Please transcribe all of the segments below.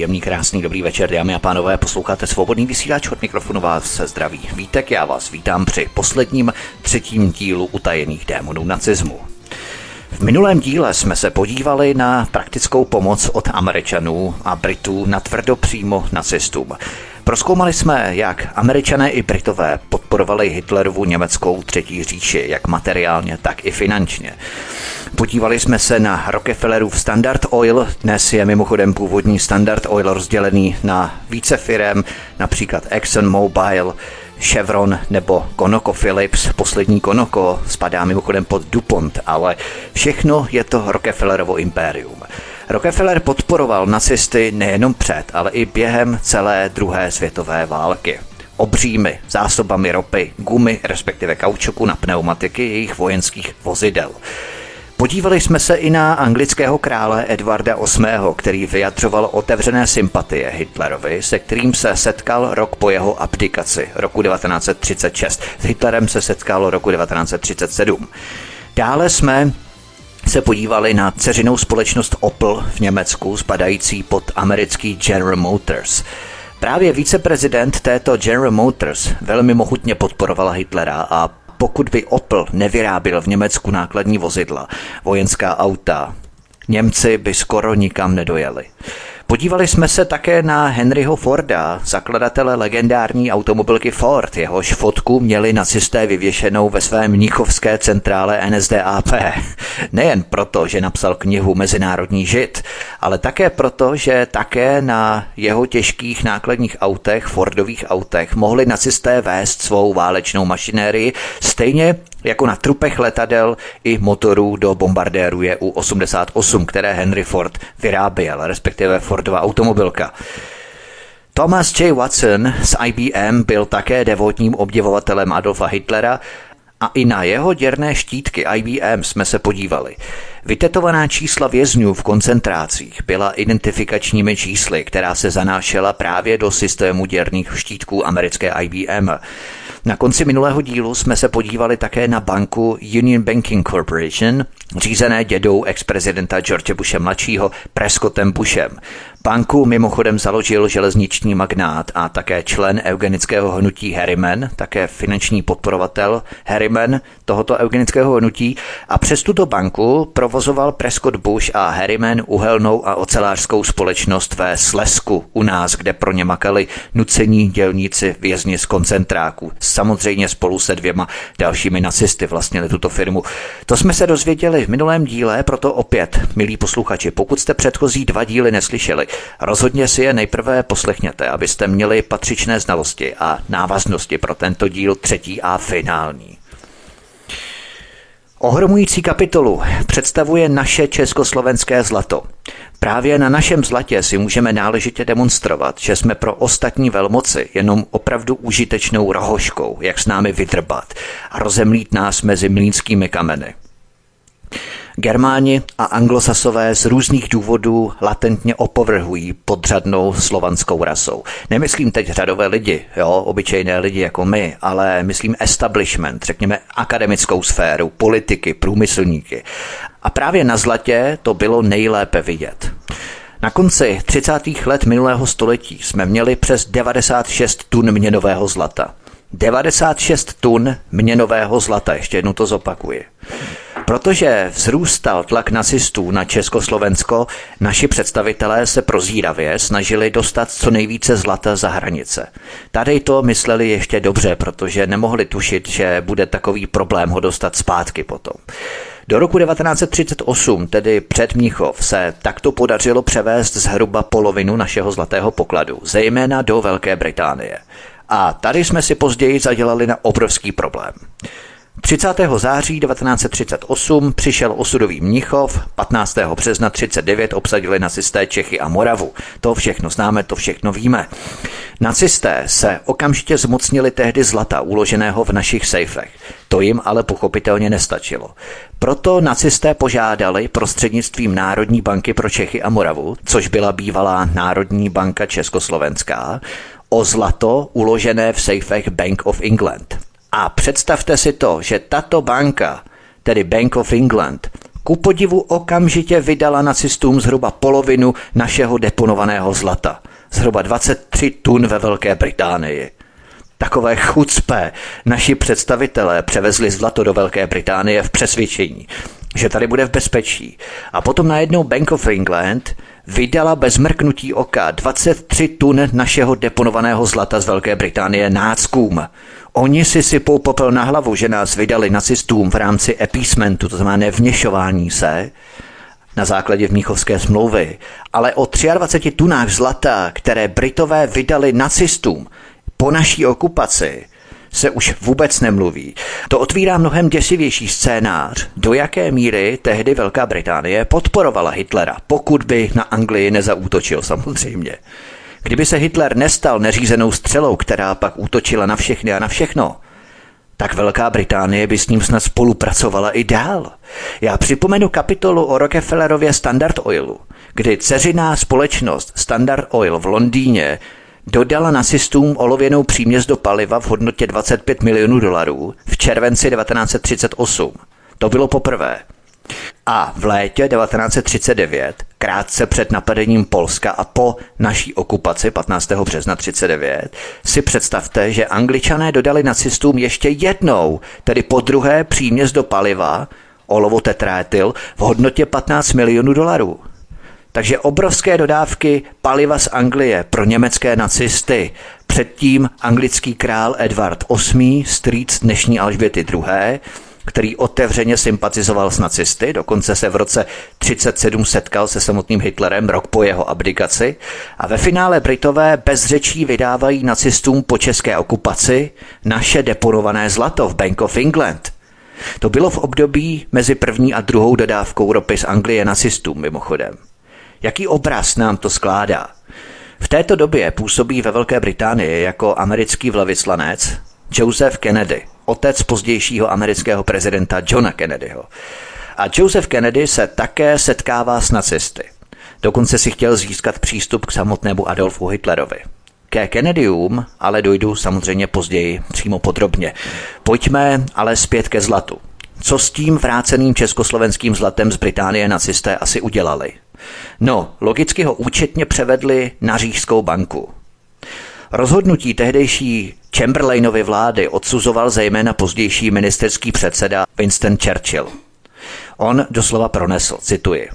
Příjemný, krásný, dobrý večer, dámy a pánové. Posloucháte svobodný vysílač od mikrofonu vás se zdraví. Vítek, já vás vítám při posledním třetím dílu utajených démonů nacismu. V minulém díle jsme se podívali na praktickou pomoc od Američanů a Britů na tvrdo přímo nacistům. Proskoumali jsme, jak američané i Britové podporovali Hitlerovu německou třetí říši, jak materiálně, tak i finančně. Podívali jsme se na Rockefellerův Standard Oil, dnes je mimochodem původní Standard Oil rozdělený na více firm, například Exxon Mobil, Chevron nebo ConocoPhillips. Poslední Conoco spadá mimochodem pod DuPont, ale všechno je to Rockefellerovo impérium. Rockefeller podporoval nacisty nejenom před, ale i během celé druhé světové války obřími zásobami ropy, gumy, respektive kaučuku na pneumatiky jejich vojenských vozidel. Podívali jsme se i na anglického krále Edvarda VIII., který vyjadřoval otevřené sympatie Hitlerovi, se kterým se setkal rok po jeho abdikaci, roku 1936. S Hitlerem se setkal roku 1937. Dále jsme se podívali na ceřinou společnost Opel v Německu, spadající pod americký General Motors. Právě viceprezident této General Motors velmi mohutně podporovala Hitlera a pokud by Opel nevyráběl v Německu nákladní vozidla, vojenská auta, Němci by skoro nikam nedojeli. Podívali jsme se také na Henryho Forda, zakladatele legendární automobilky Ford. Jehož fotku měli nacisté vyvěšenou ve své mnichovské centrále NSDAP. Nejen proto, že napsal knihu Mezinárodní žid, ale také proto, že také na jeho těžkých nákladních autech, Fordových autech, mohli nacisté vést svou válečnou mašinérii, stejně jako na trupech letadel i motorů do bombardéru je U-88, které Henry Ford vyráběl, respektive Fordova automobilka. Thomas J. Watson z IBM byl také devotním obdivovatelem Adolfa Hitlera a i na jeho děrné štítky IBM jsme se podívali. Vytetovaná čísla vězňů v koncentrácích byla identifikačními čísly, která se zanášela právě do systému děrných štítků americké IBM. Na konci minulého dílu jsme se podívali také na banku Union Banking Corporation, řízené dědou ex-prezidenta George Bushe mladšího Prescottem Bushem. Banku mimochodem založil železniční magnát a také člen eugenického hnutí Harriman, také finanční podporovatel Harriman tohoto eugenického hnutí a přes tuto banku provozoval Prescott Bush a Harriman uhelnou a ocelářskou společnost ve Slesku u nás, kde pro ně makali nucení dělníci vězni z koncentráku. Samozřejmě spolu se dvěma dalšími nacisty vlastnili tuto firmu. To jsme se dozvěděli v minulém díle, proto opět, milí posluchači, pokud jste předchozí dva díly neslyšeli, rozhodně si je nejprve poslechněte, abyste měli patřičné znalosti a návaznosti pro tento díl třetí a finální. Ohromující kapitolu představuje naše československé zlato. Právě na našem zlatě si můžeme náležitě demonstrovat, že jsme pro ostatní velmoci jenom opravdu užitečnou rohoškou, jak s námi vydrbat a rozemlít nás mezi mlínskými kameny. Germáni a anglosasové z různých důvodů latentně opovrhují podřadnou slovanskou rasou. Nemyslím teď řadové lidi, jo, obyčejné lidi jako my, ale myslím establishment, řekněme akademickou sféru, politiky, průmyslníky. A právě na zlatě to bylo nejlépe vidět. Na konci 30. let minulého století jsme měli přes 96 tun měnového zlata. 96 tun měnového zlata, ještě jednou to zopakuji. Protože vzrůstal tlak nacistů na Československo, naši představitelé se prozíravě snažili dostat co nejvíce zlata za hranice. Tady to mysleli ještě dobře, protože nemohli tušit, že bude takový problém ho dostat zpátky potom. Do roku 1938, tedy před Mnichov, se takto podařilo převést zhruba polovinu našeho zlatého pokladu, zejména do Velké Británie. A tady jsme si později zadělali na obrovský problém. 30. září 1938 přišel osudový Mnichov, 15. března 39 obsadili nacisté Čechy a Moravu. To všechno známe, to všechno víme. Nacisté se okamžitě zmocnili tehdy zlata uloženého v našich sejfech. To jim ale pochopitelně nestačilo. Proto nacisté požádali prostřednictvím Národní banky pro Čechy a Moravu, což byla bývalá Národní banka Československá, o zlato uložené v sejfech Bank of England. A představte si to, že tato banka, tedy Bank of England, ku podivu okamžitě vydala nacistům zhruba polovinu našeho deponovaného zlata. Zhruba 23 tun ve Velké Británii. Takové chucpé naši představitelé převezli zlato do Velké Británie v přesvědčení, že tady bude v bezpečí. A potom najednou Bank of England vydala bez mrknutí oka 23 tun našeho deponovaného zlata z Velké Británie náckům. Oni si sypou popel na hlavu, že nás vydali nacistům v rámci epísmentu, to znamená nevněšování se, na základě Mnichovské smlouvy, ale o 23 tunách zlata, které Britové vydali nacistům po naší okupaci, se už vůbec nemluví. To otvírá mnohem děsivější scénář, do jaké míry tehdy Velká Británie podporovala Hitlera, pokud by na Anglii nezaútočil samozřejmě. Kdyby se Hitler nestal neřízenou střelou, která pak útočila na všechny a na všechno, tak Velká Británie by s ním snad spolupracovala i dál. Já připomenu kapitolu o Rockefellerově Standard Oilu, kdy ceřiná společnost Standard Oil v Londýně dodala nacistům olověnou příměs do paliva v hodnotě 25 milionů dolarů v červenci 1938. To bylo poprvé. A v létě 1939, krátce před napadením Polska a po naší okupaci 15. března 1939, si představte, že angličané dodali nacistům ještě jednou, tedy po druhé příměs do paliva, olovo tetrétyl, v hodnotě 15 milionů dolarů. Takže obrovské dodávky paliva z Anglie pro německé nacisty. Předtím anglický král Edward VIII, strýc dnešní Alžběty II., který otevřeně sympatizoval s nacisty, dokonce se v roce 37 setkal se samotným Hitlerem rok po jeho abdikaci a ve finále Britové bez řečí vydávají nacistům po české okupaci naše deponované zlato v Bank of England. To bylo v období mezi první a druhou dodávkou ropy z Anglie nacistům mimochodem. Jaký obraz nám to skládá? V této době působí ve Velké Británii jako americký vlavyslanec Joseph Kennedy, otec pozdějšího amerického prezidenta Johna Kennedyho. A Joseph Kennedy se také setkává s nacisty. Dokonce si chtěl získat přístup k samotnému Adolfu Hitlerovi. Ke Kennedyům ale dojdu samozřejmě později, přímo podrobně. Pojďme ale zpět ke zlatu. Co s tím vráceným československým zlatem z Británie nacisté asi udělali? No, logicky ho účetně převedli na Řížskou banku. Rozhodnutí tehdejší Chamberlainovy vlády odsuzoval zejména pozdější ministerský předseda Winston Churchill. On doslova pronesl, cituji,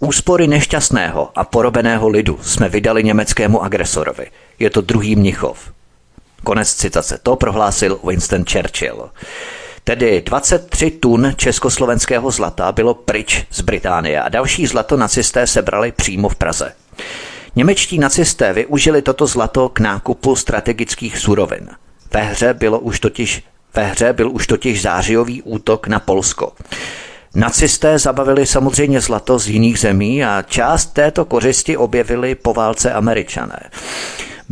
Úspory nešťastného a porobeného lidu jsme vydali německému agresorovi. Je to druhý Mnichov. Konec citace. To prohlásil Winston Churchill. Tedy 23 tun československého zlata bylo pryč z Británie a další zlato nacisté sebrali přímo v Praze. Němečtí nacisté využili toto zlato k nákupu strategických surovin. Ve hře, bylo už totiž, ve hře byl už totiž zářijový útok na Polsko. Nacisté zabavili samozřejmě zlato z jiných zemí a část této kořisti objevili po válce američané.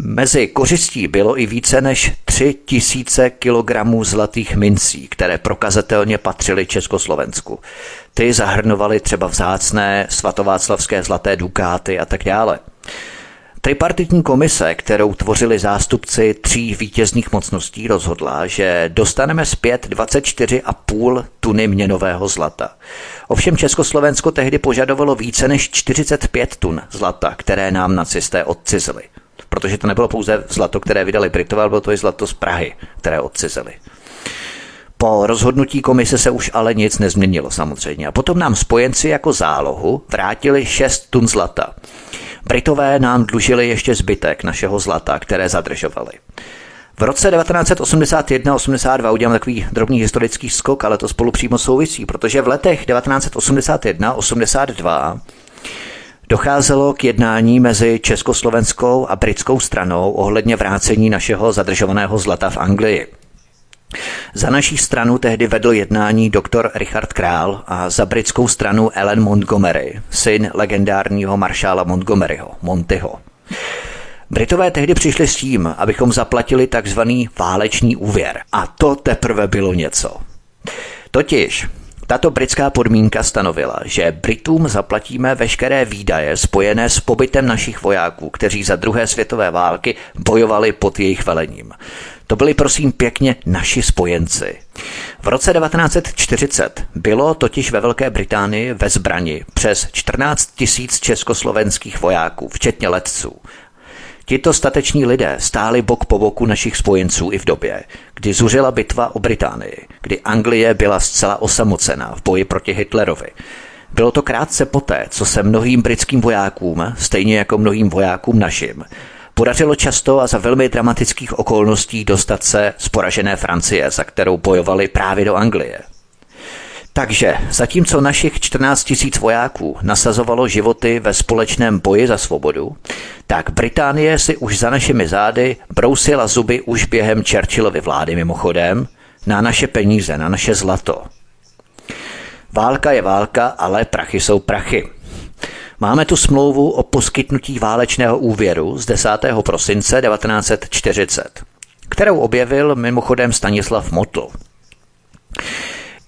Mezi kořistí bylo i více než 3 tisíce kilogramů zlatých mincí, které prokazatelně patřily Československu. Ty zahrnovaly třeba vzácné svatováclavské zlaté dukáty a tak dále. Tripartitní komise, kterou tvořili zástupci tří vítězných mocností, rozhodla, že dostaneme zpět 24,5 tuny měnového zlata. Ovšem Československo tehdy požadovalo více než 45 tun zlata, které nám nacisté odcizili protože to nebylo pouze zlato, které vydali Britové, ale bylo to i zlato z Prahy, které odcizeli. Po rozhodnutí komise se už ale nic nezměnilo samozřejmě. A potom nám spojenci jako zálohu vrátili 6 tun zlata. Britové nám dlužili ještě zbytek našeho zlata, které zadržovali. V roce 1981-82 udělám takový drobný historický skok, ale to spolu přímo souvisí, protože v letech 1981-82 Docházelo k jednání mezi československou a britskou stranou ohledně vrácení našeho zadržovaného zlata v Anglii. Za naší stranu tehdy vedl jednání doktor Richard Král a za britskou stranu Ellen Montgomery, syn legendárního maršála Montgomeryho, Montyho. Britové tehdy přišli s tím, abychom zaplatili takzvaný válečný úvěr. A to teprve bylo něco. Totiž tato britská podmínka stanovila, že Britům zaplatíme veškeré výdaje spojené s pobytem našich vojáků, kteří za druhé světové války bojovali pod jejich velením. To byli prosím pěkně naši spojenci. V roce 1940 bylo totiž ve Velké Británii ve zbrani přes 14 tisíc československých vojáků, včetně letců. Tito stateční lidé stáli bok po boku našich spojenců i v době, kdy zuřila bitva o Británii, kdy Anglie byla zcela osamocená v boji proti Hitlerovi. Bylo to krátce poté, co se mnohým britským vojákům, stejně jako mnohým vojákům našim, podařilo často a za velmi dramatických okolností dostat se z poražené Francie, za kterou bojovali právě do Anglie. Takže zatímco našich 14 tisíc vojáků nasazovalo životy ve společném boji za svobodu, tak Británie si už za našimi zády brousila zuby už během Churchillovy vlády mimochodem na naše peníze, na naše zlato. Válka je válka, ale prachy jsou prachy. Máme tu smlouvu o poskytnutí válečného úvěru z 10. prosince 1940, kterou objevil mimochodem Stanislav Motl.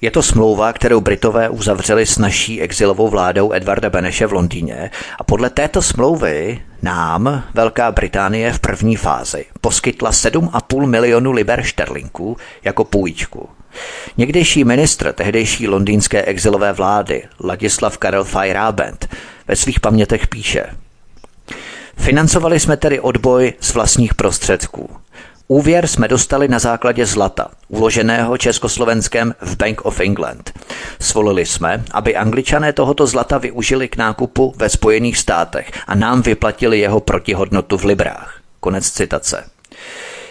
Je to smlouva, kterou Britové uzavřeli s naší exilovou vládou Edvarda Beneše v Londýně a podle této smlouvy nám Velká Británie v první fázi poskytla 7,5 milionu liber šterlinků jako půjčku. Někdejší ministr tehdejší londýnské exilové vlády Ladislav Karel Feyerabend ve svých pamětech píše Financovali jsme tedy odboj z vlastních prostředků. Úvěr jsme dostali na základě zlata, uloženého Československem v Bank of England. Svolili jsme, aby angličané tohoto zlata využili k nákupu ve Spojených státech a nám vyplatili jeho protihodnotu v librách. Konec citace.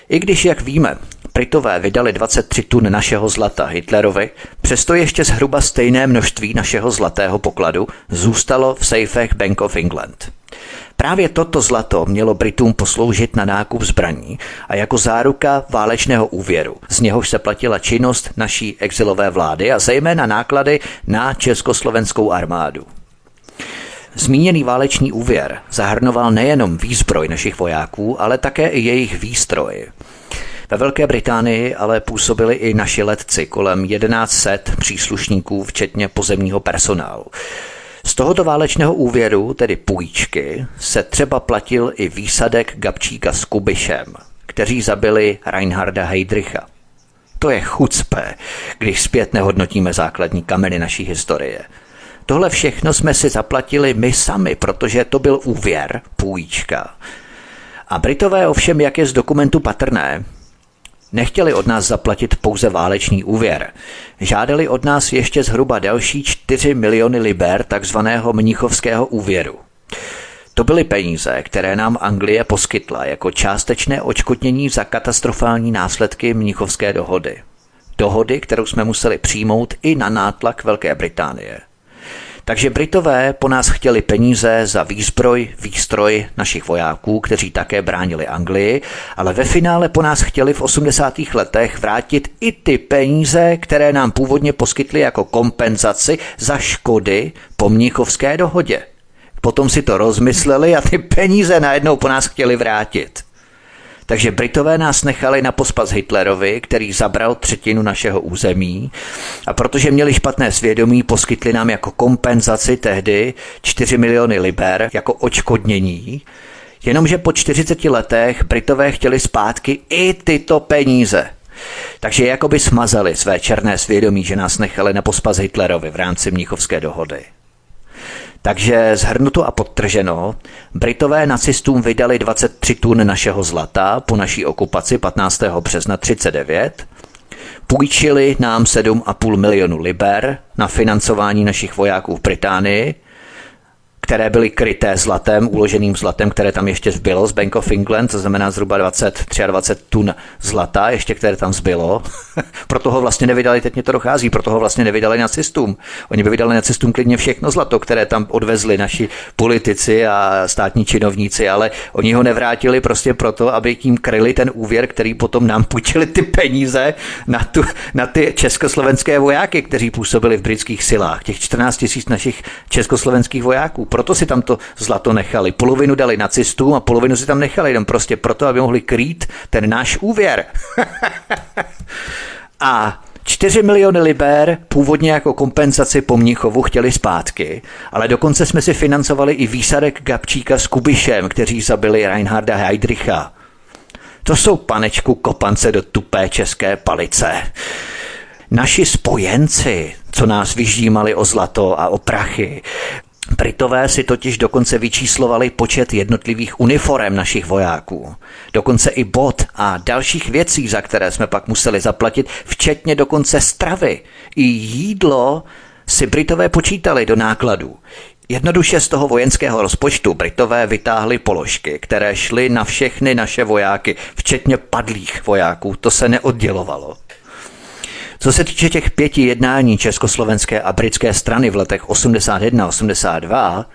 I když, jak víme, Britové vydali 23 tun našeho zlata Hitlerovi, přesto ještě zhruba stejné množství našeho zlatého pokladu zůstalo v sejfech Bank of England. Právě toto zlato mělo Britům posloužit na nákup zbraní a jako záruka válečného úvěru, z něhož se platila činnost naší exilové vlády a zejména náklady na československou armádu. Zmíněný válečný úvěr zahrnoval nejenom výzbroj našich vojáků, ale také i jejich výstroj. Ve Velké Británii ale působili i naši letci kolem 1100 příslušníků, včetně pozemního personálu. Z tohoto válečného úvěru, tedy půjčky, se třeba platil i výsadek Gabčíka s Kubišem, kteří zabili Reinharda Heydricha. To je chucpe, když zpět nehodnotíme základní kameny naší historie. Tohle všechno jsme si zaplatili my sami, protože to byl úvěr, půjčka. A Britové ovšem, jak je z dokumentu patrné, Nechtěli od nás zaplatit pouze válečný úvěr. Žádali od nás ještě zhruba další 4 miliony liber takzvaného mnichovského úvěru. To byly peníze, které nám Anglie poskytla jako částečné očkodnění za katastrofální následky mnichovské dohody. Dohody, kterou jsme museli přijmout i na nátlak Velké Británie. Takže Britové po nás chtěli peníze za výzbroj, výstroj našich vojáků, kteří také bránili Anglii, ale ve finále po nás chtěli v 80. letech vrátit i ty peníze, které nám původně poskytli jako kompenzaci za škody po Mnichovské dohodě. Potom si to rozmysleli a ty peníze najednou po nás chtěli vrátit. Takže Britové nás nechali na pospas Hitlerovi, který zabral třetinu našeho území a protože měli špatné svědomí, poskytli nám jako kompenzaci tehdy 4 miliony liber jako očkodnění, jenomže po 40 letech Britové chtěli zpátky i tyto peníze. Takže jakoby smazali své černé svědomí, že nás nechali na pospas Hitlerovi v rámci Mnichovské dohody. Takže zhrnuto a podtrženo, Britové nacistům vydali 23 tun našeho zlata po naší okupaci 15. března 39, půjčili nám 7,5 milionu liber na financování našich vojáků v Británii, které byly kryté zlatem, uloženým zlatem, které tam ještě zbylo z Bank of England, to znamená zhruba 20, 23 tun zlata, ještě které tam zbylo. proto ho vlastně nevydali, teď mě to dochází, proto ho vlastně nevydali nacistům. Oni by vydali nacistům klidně všechno zlato, které tam odvezli naši politici a státní činovníci, ale oni ho nevrátili prostě proto, aby tím kryli ten úvěr, který potom nám půjčili ty peníze na, tu, na ty československé vojáky, kteří působili v britských silách. Těch 14 tisíc našich československých vojáků. Proto si tam to zlato nechali. Polovinu dali nacistům a polovinu si tam nechali jenom prostě proto, aby mohli krýt ten náš úvěr. a 4 miliony liber původně jako kompenzaci po Mnichovu chtěli zpátky, ale dokonce jsme si financovali i výsadek Gabčíka s Kubišem, kteří zabili Reinharda Heydricha. To jsou panečku kopance do tupé české palice. Naši spojenci, co nás vyždímali o zlato a o prachy, Britové si totiž dokonce vyčíslovali počet jednotlivých uniform našich vojáků. Dokonce i bod a dalších věcí, za které jsme pak museli zaplatit, včetně dokonce stravy. I jídlo si Britové počítali do nákladů. Jednoduše z toho vojenského rozpočtu Britové vytáhli položky, které šly na všechny naše vojáky, včetně padlých vojáků. To se neoddělovalo. Co se týče těch pěti jednání československé a britské strany v letech 81-82,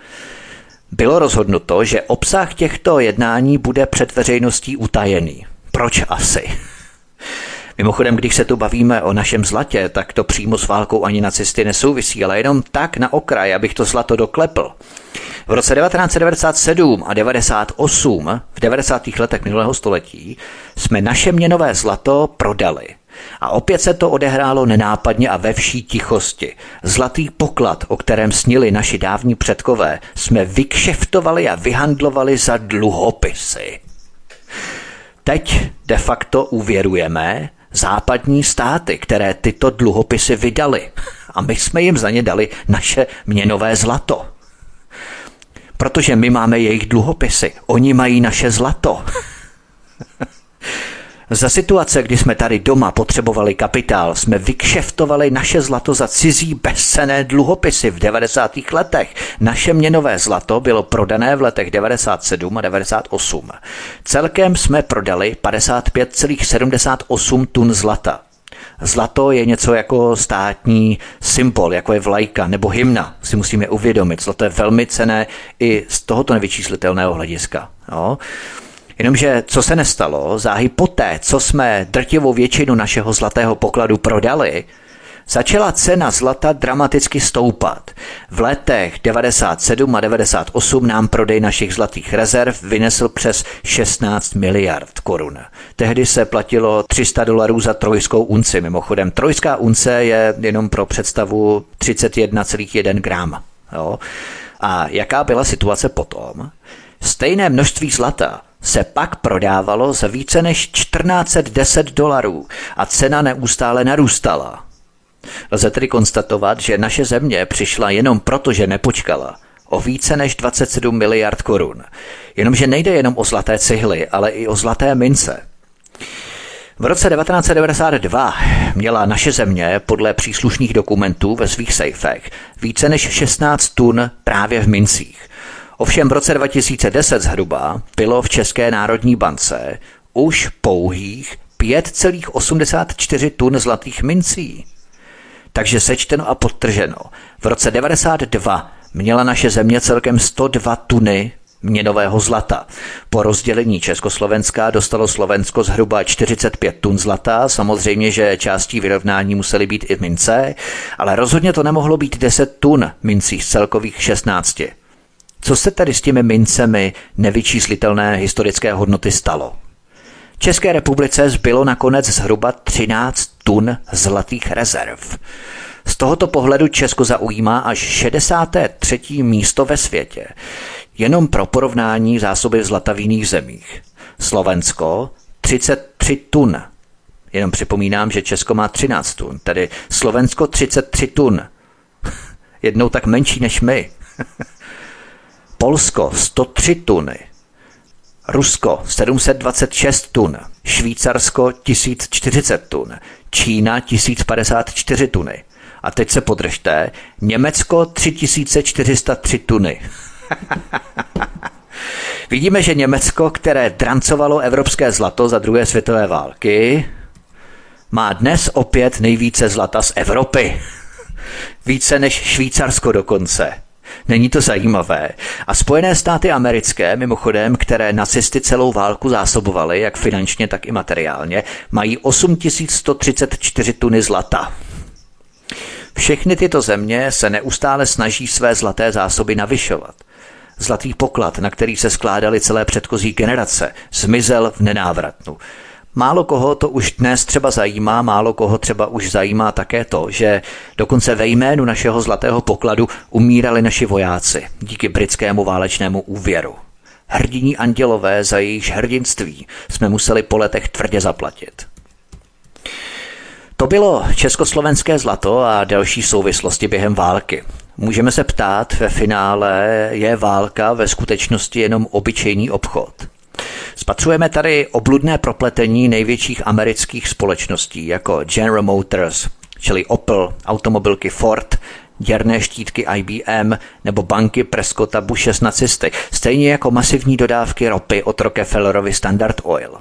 bylo rozhodnuto, že obsah těchto jednání bude před veřejností utajený. Proč asi? Mimochodem, když se tu bavíme o našem zlatě, tak to přímo s válkou ani nacisty nesouvisí, ale jenom tak na okraj, abych to zlato doklepl. V roce 1997 a 98, v 90. letech minulého století, jsme naše měnové zlato prodali – a opět se to odehrálo nenápadně a ve vší tichosti. Zlatý poklad, o kterém snili naši dávní předkové, jsme vykšeftovali a vyhandlovali za dluhopisy. Teď de facto uvěrujeme západní státy, které tyto dluhopisy vydali. A my jsme jim za ně dali naše měnové zlato. Protože my máme jejich dluhopisy, oni mají naše zlato. Za situace, kdy jsme tady doma potřebovali kapitál, jsme vykšeftovali naše zlato za cizí bezcené dluhopisy v 90. letech. Naše měnové zlato bylo prodané v letech 97 a 98. Celkem jsme prodali 55,78 tun zlata. Zlato je něco jako státní symbol, jako je vlajka nebo hymna, si musíme uvědomit. Zlato je velmi cené i z tohoto nevyčíslitelného hlediska. Jo? Jenomže co se nestalo, záhy poté, co jsme drtivou většinu našeho zlatého pokladu prodali, začala cena zlata dramaticky stoupat. V letech 97 a 98 nám prodej našich zlatých rezerv vynesl přes 16 miliard korun. Tehdy se platilo 300 dolarů za trojskou unci. Mimochodem, trojská unce je jenom pro představu 31,1 gram. Jo? A jaká byla situace potom? Stejné množství zlata se pak prodávalo za více než 1410 dolarů a cena neustále narůstala. Lze tedy konstatovat, že naše země přišla jenom proto, že nepočkala o více než 27 miliard korun. Jenomže nejde jenom o zlaté cihly, ale i o zlaté mince. V roce 1992 měla naše země podle příslušných dokumentů ve svých sejfech více než 16 tun právě v mincích – Ovšem v roce 2010 zhruba bylo v České národní bance už pouhých 5,84 tun zlatých mincí. Takže sečteno a podtrženo. V roce 92 měla naše země celkem 102 tuny měnového zlata. Po rozdělení Československa dostalo Slovensko zhruba 45 tun zlata. Samozřejmě, že částí vyrovnání musely být i mince, ale rozhodně to nemohlo být 10 tun mincí z celkových 16. Co se tady s těmi mincemi nevyčíslitelné historické hodnoty stalo? České republice zbylo nakonec zhruba 13 tun zlatých rezerv. Z tohoto pohledu Česko zaujímá až 63. místo ve světě. Jenom pro porovnání zásoby zlata v jiných zemích. Slovensko 33 tun. Jenom připomínám, že Česko má 13 tun, tedy Slovensko 33 tun. Jednou tak menší než my. Polsko 103 tuny, Rusko 726 tun, Švýcarsko 1040 tun, Čína 1054 tuny. A teď se podržte, Německo 3403 tuny. Vidíme, že Německo, které drancovalo evropské zlato za druhé světové války, má dnes opět nejvíce zlata z Evropy. Více než Švýcarsko dokonce. Není to zajímavé. A Spojené státy americké, mimochodem, které nacisty celou válku zásobovaly, jak finančně, tak i materiálně, mají 8134 tuny zlata. Všechny tyto země se neustále snaží své zlaté zásoby navyšovat. Zlatý poklad, na který se skládaly celé předchozí generace, zmizel v nenávratnu. Málo koho to už dnes třeba zajímá, málo koho třeba už zajímá také to, že dokonce ve jménu našeho zlatého pokladu umírali naši vojáci díky britskému válečnému úvěru. Hrdiní andělové za jejich hrdinství jsme museli po letech tvrdě zaplatit. To bylo československé zlato a další souvislosti během války. Můžeme se ptát, ve finále je válka ve skutečnosti jenom obyčejný obchod. Spatřujeme tady obludné propletení největších amerických společností jako General Motors, čili Opel, automobilky Ford, děrné štítky IBM nebo banky Prescotta Bushe s nacisty, stejně jako masivní dodávky ropy od Rockefellerovy Standard Oil.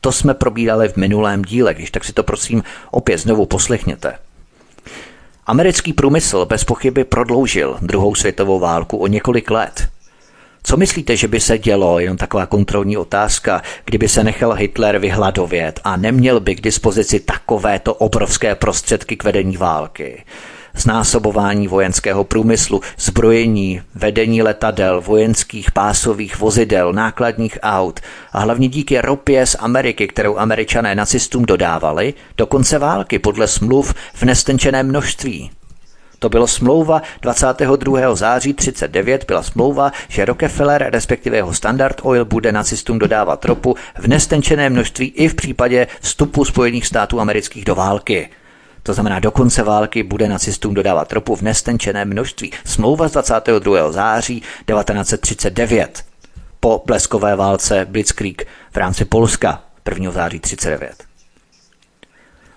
To jsme probírali v minulém díle, když tak si to prosím opět znovu poslechněte. Americký průmysl bez pochyby prodloužil druhou světovou válku o několik let. Co myslíte, že by se dělo, jenom taková kontrolní otázka, kdyby se nechal Hitler vyhladovět a neměl by k dispozici takovéto obrovské prostředky k vedení války? znásobování vojenského průmyslu, zbrojení, vedení letadel, vojenských pásových vozidel, nákladních aut a hlavně díky ropě z Ameriky, kterou američané nacistům dodávali, do konce války podle smluv v nestenčené množství. To bylo smlouva 22. září 39, byla smlouva, že Rockefeller, respektive jeho Standard Oil, bude nacistům dodávat ropu v nestenčené množství i v případě vstupu Spojených států amerických do války. To znamená, do konce války bude nacistům dodávat ropu v nestenčené množství. Smlouva z 22. září 1939 po bleskové válce Blitzkrieg v rámci Polska 1. září 39.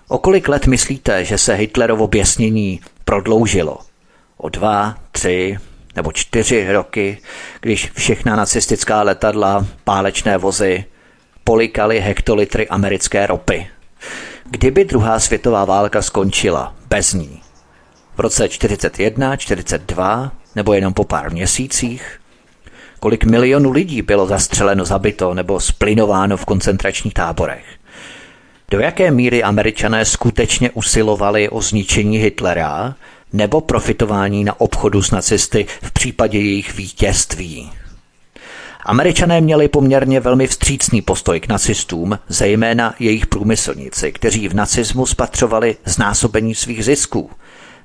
O kolik let myslíte, že se Hitlerovo běsnění prodloužilo? O dva, tři nebo čtyři roky, když všechna nacistická letadla, pálečné vozy polikaly hektolitry americké ropy. Kdyby druhá světová válka skončila bez ní? V roce 41, 42 nebo jenom po pár měsících? Kolik milionů lidí bylo zastřeleno, zabito nebo splinováno v koncentračních táborech? Do jaké míry američané skutečně usilovali o zničení Hitlera nebo profitování na obchodu s nacisty v případě jejich vítězství? Američané měli poměrně velmi vstřícný postoj k nacistům, zejména jejich průmyslníci, kteří v nacismu spatřovali znásobení svých zisků.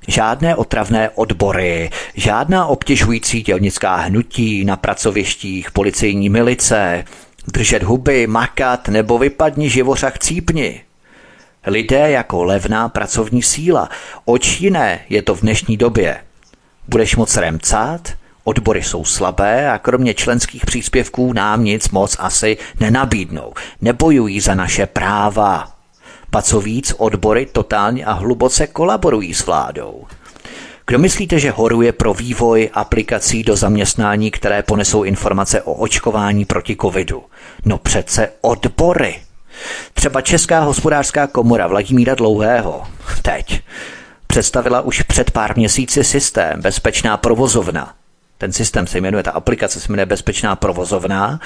Žádné otravné odbory, žádná obtěžující dělnická hnutí na pracovištích, policejní milice, držet huby, makat nebo vypadni živořach cípni. Lidé jako levná pracovní síla. Oč jiné je to v dnešní době. Budeš moc remcat? Odbory jsou slabé a kromě členských příspěvků nám nic moc asi nenabídnou. Nebojují za naše práva. Pa co víc, odbory totálně a hluboce kolaborují s vládou. Kdo myslíte, že horuje pro vývoj aplikací do zaměstnání, které ponesou informace o očkování proti covidu? No přece odbory. Třeba Česká hospodářská komora Vladimíra Dlouhého teď představila už před pár měsíci systém Bezpečná provozovna, ten systém se jmenuje, ta aplikace se jmenuje Bezpečná provozovna,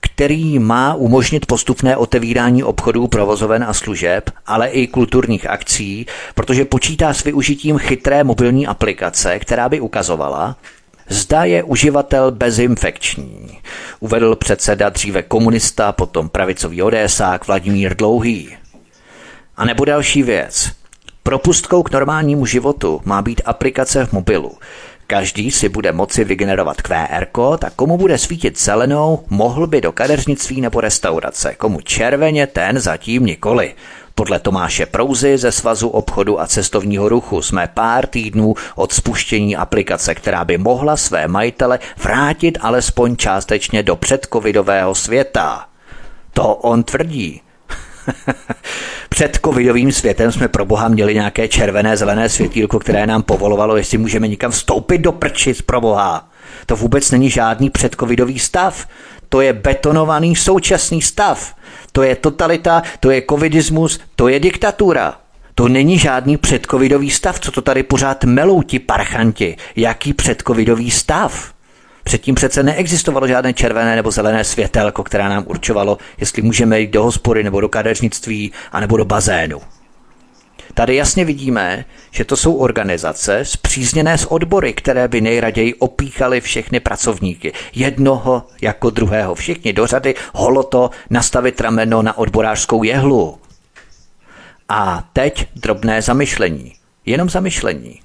který má umožnit postupné otevírání obchodů, provozoven a služeb, ale i kulturních akcí, protože počítá s využitím chytré mobilní aplikace, která by ukazovala, Zda je uživatel bezinfekční, uvedl předseda dříve komunista, potom pravicový odésák Vladimír Dlouhý. A nebo další věc. Propustkou k normálnímu životu má být aplikace v mobilu, Každý si bude moci vygenerovat QR kód a komu bude svítit zelenou, mohl by do kadeřnictví nebo restaurace, komu červeně, ten zatím nikoli. Podle Tomáše Prouzy ze Svazu obchodu a cestovního ruchu jsme pár týdnů od spuštění aplikace, která by mohla své majitele vrátit alespoň částečně do předcovidového světa. To on tvrdí. Před covidovým světem jsme pro boha měli nějaké červené, zelené světýlko, které nám povolovalo, jestli můžeme někam vstoupit do prčic pro boha. To vůbec není žádný předcovidový stav. To je betonovaný současný stav. To je totalita, to je covidismus, to je diktatura. To není žádný předcovidový stav, co to tady pořád melou ti parchanti. Jaký předcovidový stav? Předtím přece neexistovalo žádné červené nebo zelené světelko, která nám určovalo, jestli můžeme jít do hospody nebo do kadeřnictví a nebo do bazénu. Tady jasně vidíme, že to jsou organizace zpřízněné s odbory, které by nejraději opíchaly všechny pracovníky. Jednoho jako druhého. Všichni do řady holoto nastavit rameno na odborářskou jehlu. A teď drobné zamyšlení. Jenom zamyšlení.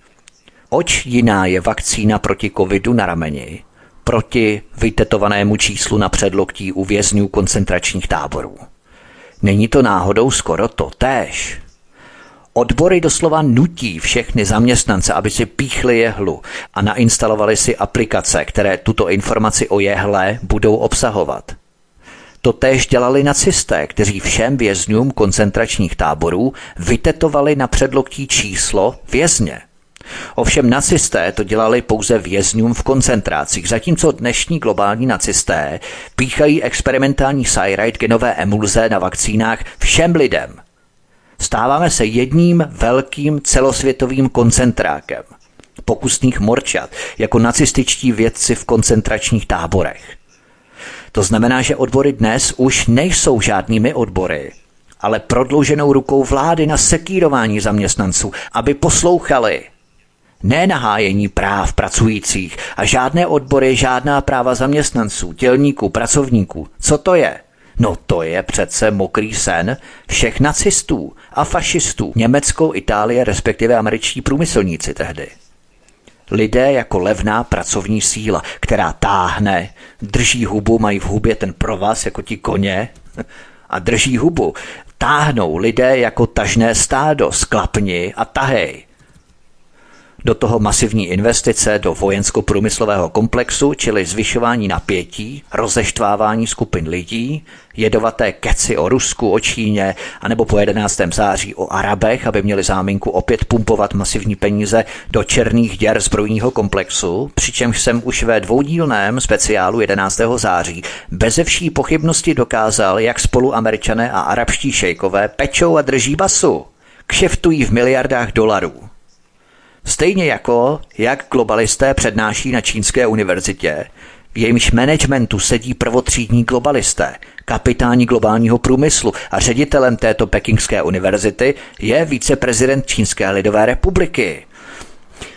Oč jiná je vakcína proti covidu na rameni, proti vytetovanému číslu na předloktí u vězňů koncentračních táborů. Není to náhodou skoro to též. Odbory doslova nutí všechny zaměstnance, aby si píchli jehlu a nainstalovali si aplikace, které tuto informaci o jehle budou obsahovat. To též dělali nacisté, kteří všem vězňům koncentračních táborů vytetovali na předloktí číslo vězně. Ovšem nacisté to dělali pouze vězňům v koncentrácích, zatímco dnešní globální nacisté píchají experimentální cyrite genové emulze na vakcínách všem lidem. Stáváme se jedním velkým celosvětovým koncentrákem pokusných morčat, jako nacističtí vědci v koncentračních táborech. To znamená, že odbory dnes už nejsou žádnými odbory, ale prodlouženou rukou vlády na sekírování zaměstnanců, aby poslouchali. Ne nahájení práv pracujících a žádné odbory, žádná práva zaměstnanců, dělníků, pracovníků. Co to je? No to je přece mokrý sen všech nacistů a fašistů. Německo, Itálie, respektive američtí průmyslníci tehdy. Lidé jako levná pracovní síla, která táhne, drží hubu, mají v hubě ten provaz jako ti koně a drží hubu. Táhnou lidé jako tažné stádo, sklapni a tahej do toho masivní investice do vojensko-průmyslového komplexu, čili zvyšování napětí, rozeštvávání skupin lidí, jedovaté keci o Rusku, o Číně, anebo po 11. září o Arabech, aby měli záminku opět pumpovat masivní peníze do černých děr zbrojního komplexu, přičemž jsem už ve dvoudílném speciálu 11. září beze vší pochybnosti dokázal, jak spolu američané a arabští šejkové pečou a drží basu. Kšeftují v miliardách dolarů. Stejně jako, jak globalisté přednáší na Čínské univerzitě, v jejímž managementu sedí prvotřídní globalisté, kapitáni globálního průmyslu a ředitelem této pekingské univerzity je viceprezident Čínské lidové republiky.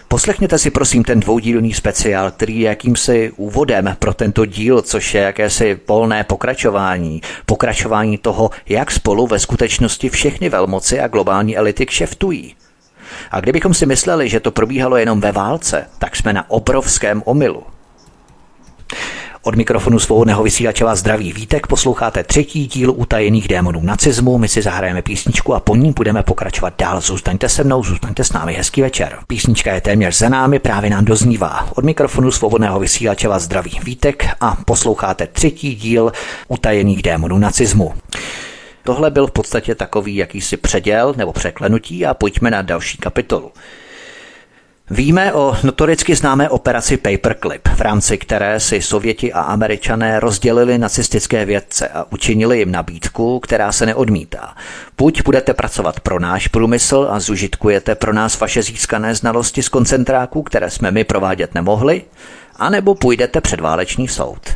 Poslechněte si prosím ten dvoudílný speciál, který je jakýmsi úvodem pro tento díl, což je jakési volné pokračování. Pokračování toho, jak spolu ve skutečnosti všechny velmoci a globální elity kšeftují. A kdybychom si mysleli, že to probíhalo jenom ve válce, tak jsme na obrovském omylu. Od mikrofonu svobodného vysílače vás zdraví Vítek, posloucháte třetí díl utajených démonů nacismu, my si zahrajeme písničku a po ní budeme pokračovat dál. Zůstaňte se mnou, zůstaňte s námi, hezký večer. Písnička je téměř za námi, právě nám doznívá. Od mikrofonu svobodného vysílače vás zdraví Vítek a posloucháte třetí díl utajených démonů nacismu. Tohle byl v podstatě takový jakýsi předěl nebo překlenutí a pojďme na další kapitolu. Víme o notoricky známé operaci Paperclip, v rámci které si Sověti a Američané rozdělili nacistické vědce a učinili jim nabídku, která se neodmítá. Buď budete pracovat pro náš průmysl a zužitkujete pro nás vaše získané znalosti z koncentráků, které jsme my provádět nemohli, anebo půjdete před válečný soud.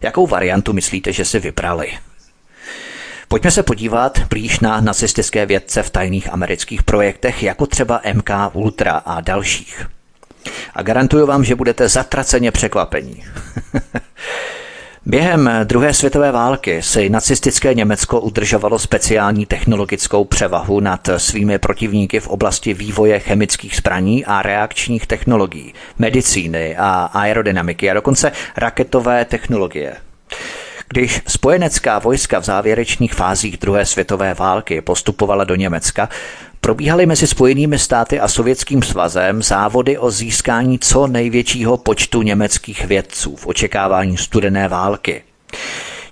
Jakou variantu myslíte, že si vybrali? Pojďme se podívat blíž na nacistické vědce v tajných amerických projektech, jako třeba MK Ultra a dalších. A garantuju vám, že budete zatraceně překvapení. Během druhé světové války si nacistické Německo udržovalo speciální technologickou převahu nad svými protivníky v oblasti vývoje chemických zbraní a reakčních technologií, medicíny a aerodynamiky a dokonce raketové technologie. Když spojenecká vojska v závěrečných fázích druhé světové války postupovala do Německa, probíhaly mezi Spojenými státy a Sovětským svazem závody o získání co největšího počtu německých vědců v očekávání studené války.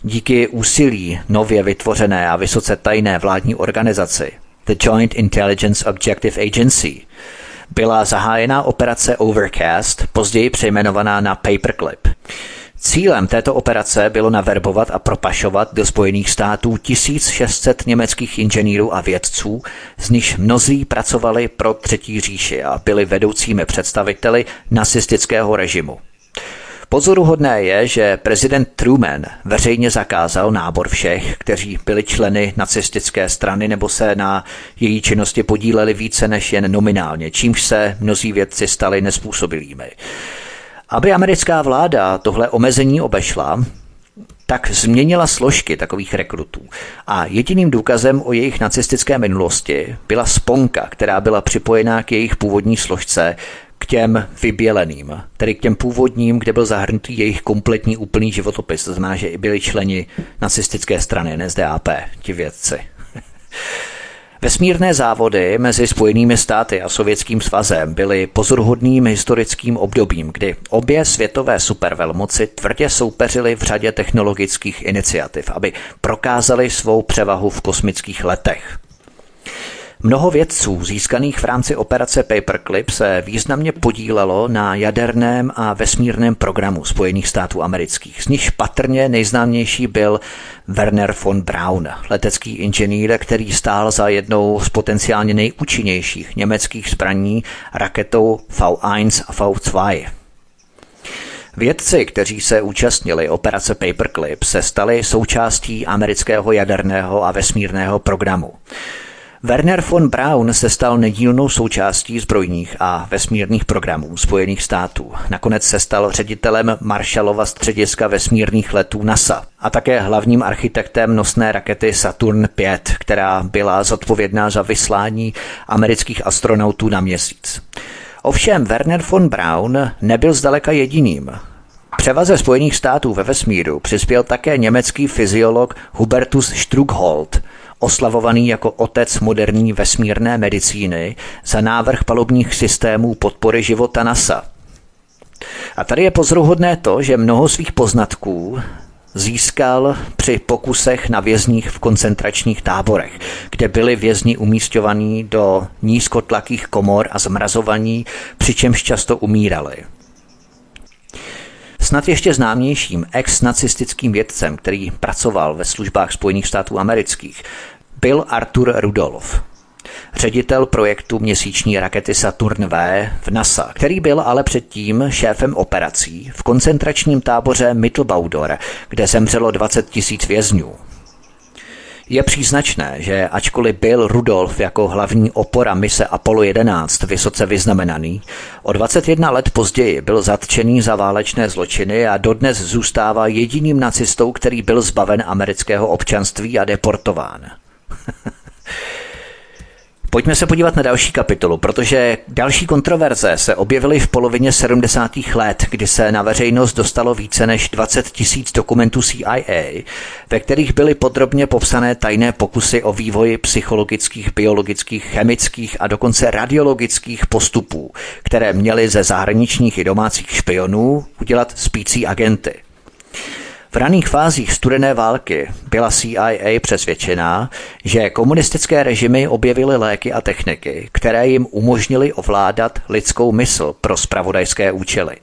Díky úsilí nově vytvořené a vysoce tajné vládní organizaci The Joint Intelligence Objective Agency byla zahájena operace Overcast, později přejmenovaná na Paperclip. Cílem této operace bylo naverbovat a propašovat do Spojených států 1600 německých inženýrů a vědců, z nichž mnozí pracovali pro Třetí říši a byli vedoucími představiteli nacistického režimu. Pozoruhodné je, že prezident Truman veřejně zakázal nábor všech, kteří byli členy nacistické strany nebo se na její činnosti podíleli více než jen nominálně, čímž se mnozí vědci stali nespůsobilými. Aby americká vláda tohle omezení obešla, tak změnila složky takových rekrutů. A jediným důkazem o jejich nacistické minulosti byla sponka, která byla připojená k jejich původní složce, k těm vyběleným, tedy k těm původním, kde byl zahrnutý jejich kompletní úplný životopis. To znamená, že i byli členi nacistické strany, NSDAP, ti vědci. Vesmírné závody mezi Spojenými státy a Sovětským svazem byly pozoruhodným historickým obdobím, kdy obě světové supervelmoci tvrdě soupeřily v řadě technologických iniciativ, aby prokázali svou převahu v kosmických letech. Mnoho vědců získaných v rámci operace Paperclip se významně podílelo na jaderném a vesmírném programu Spojených států amerických. Z nich patrně nejznámější byl Werner von Braun, letecký inženýr, který stál za jednou z potenciálně nejúčinnějších německých zbraní raketou V1 a V2. Vědci, kteří se účastnili operace Paperclip, se stali součástí amerického jaderného a vesmírného programu. Werner von Braun se stal nedílnou součástí zbrojních a vesmírných programů Spojených států. Nakonec se stal ředitelem Marshallova střediska vesmírných letů NASA a také hlavním architektem nosné rakety Saturn V, která byla zodpovědná za vyslání amerických astronautů na měsíc. Ovšem Werner von Braun nebyl zdaleka jediným. Převaze Spojených států ve vesmíru přispěl také německý fyziolog Hubertus Struckhold – oslavovaný jako otec moderní vesmírné medicíny za návrh palubních systémů podpory života NASA. A tady je pozoruhodné to, že mnoho svých poznatků získal při pokusech na vězních v koncentračních táborech, kde byli vězni umístěvaní do nízkotlakých komor a zmrazovaní, přičemž často umírali. Snad ještě známějším ex-nacistickým vědcem, který pracoval ve službách Spojených států amerických, byl Arthur Rudolf, ředitel projektu měsíční rakety Saturn V v NASA, který byl ale předtím šéfem operací v koncentračním táboře Mittelbaudor, kde zemřelo 20 tisíc vězňů. Je příznačné, že ačkoliv byl Rudolf jako hlavní opora mise Apollo 11 vysoce vyznamenaný, o 21 let později byl zatčený za válečné zločiny a dodnes zůstává jediným nacistou, který byl zbaven amerického občanství a deportován. Pojďme se podívat na další kapitolu, protože další kontroverze se objevily v polovině 70. let, kdy se na veřejnost dostalo více než 20 tisíc dokumentů CIA, ve kterých byly podrobně popsané tajné pokusy o vývoji psychologických, biologických, chemických a dokonce radiologických postupů, které měly ze zahraničních i domácích špionů udělat spící agenty. V raných fázích studené války byla CIA přesvědčená, že komunistické režimy objevily léky a techniky, které jim umožnily ovládat lidskou mysl pro spravodajské účely.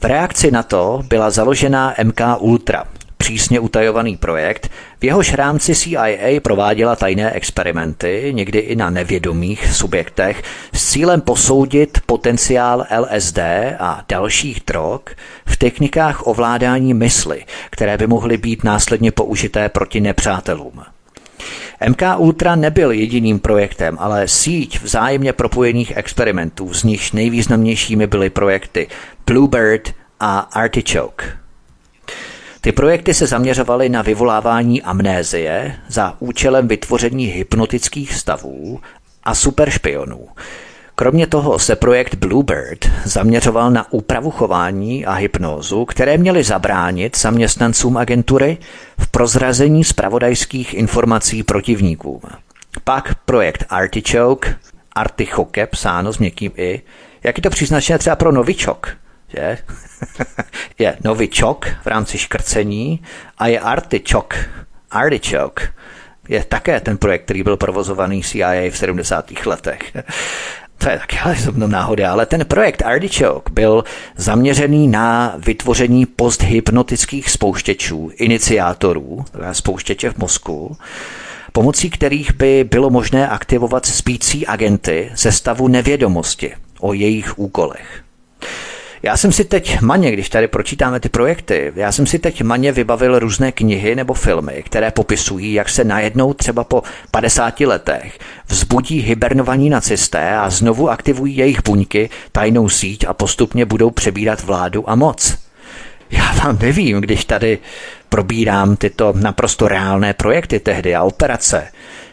V reakci na to byla založena MK Ultra, přísně utajovaný projekt, v jehož rámci CIA prováděla tajné experimenty, někdy i na nevědomých subjektech, s cílem posoudit potenciál LSD a dalších drog v technikách ovládání mysli, které by mohly být následně použité proti nepřátelům. MK Ultra nebyl jediným projektem, ale síť vzájemně propojených experimentů, z nichž nejvýznamnějšími byly projekty Bluebird a Artichoke. Ty projekty se zaměřovaly na vyvolávání amnézie za účelem vytvoření hypnotických stavů a superšpionů. Kromě toho se projekt Bluebird zaměřoval na úpravu chování a hypnózu, které měly zabránit zaměstnancům agentury v prozrazení zpravodajských informací protivníkům. Pak projekt Artichoke, Artichoke, psáno s měkkým i, jak je to příznačné třeba pro novičok, že? je novičok v rámci škrcení a je artičok, artichoke, je také ten projekt, který byl provozovaný CIA v 70. letech. to je taky ale zrovna náhoda, ale ten projekt Artichoke byl zaměřený na vytvoření posthypnotických spouštěčů, iniciátorů, spouštěče v mozku, pomocí kterých by bylo možné aktivovat spící agenty ze stavu nevědomosti o jejich úkolech. Já jsem si teď maně, když tady pročítáme ty projekty, já jsem si teď maně vybavil různé knihy nebo filmy, které popisují, jak se najednou třeba po 50 letech vzbudí hibernovaní nacisté a znovu aktivují jejich buňky, tajnou síť a postupně budou přebírat vládu a moc. Já vám nevím, když tady probírám tyto naprosto reálné projekty tehdy a operace.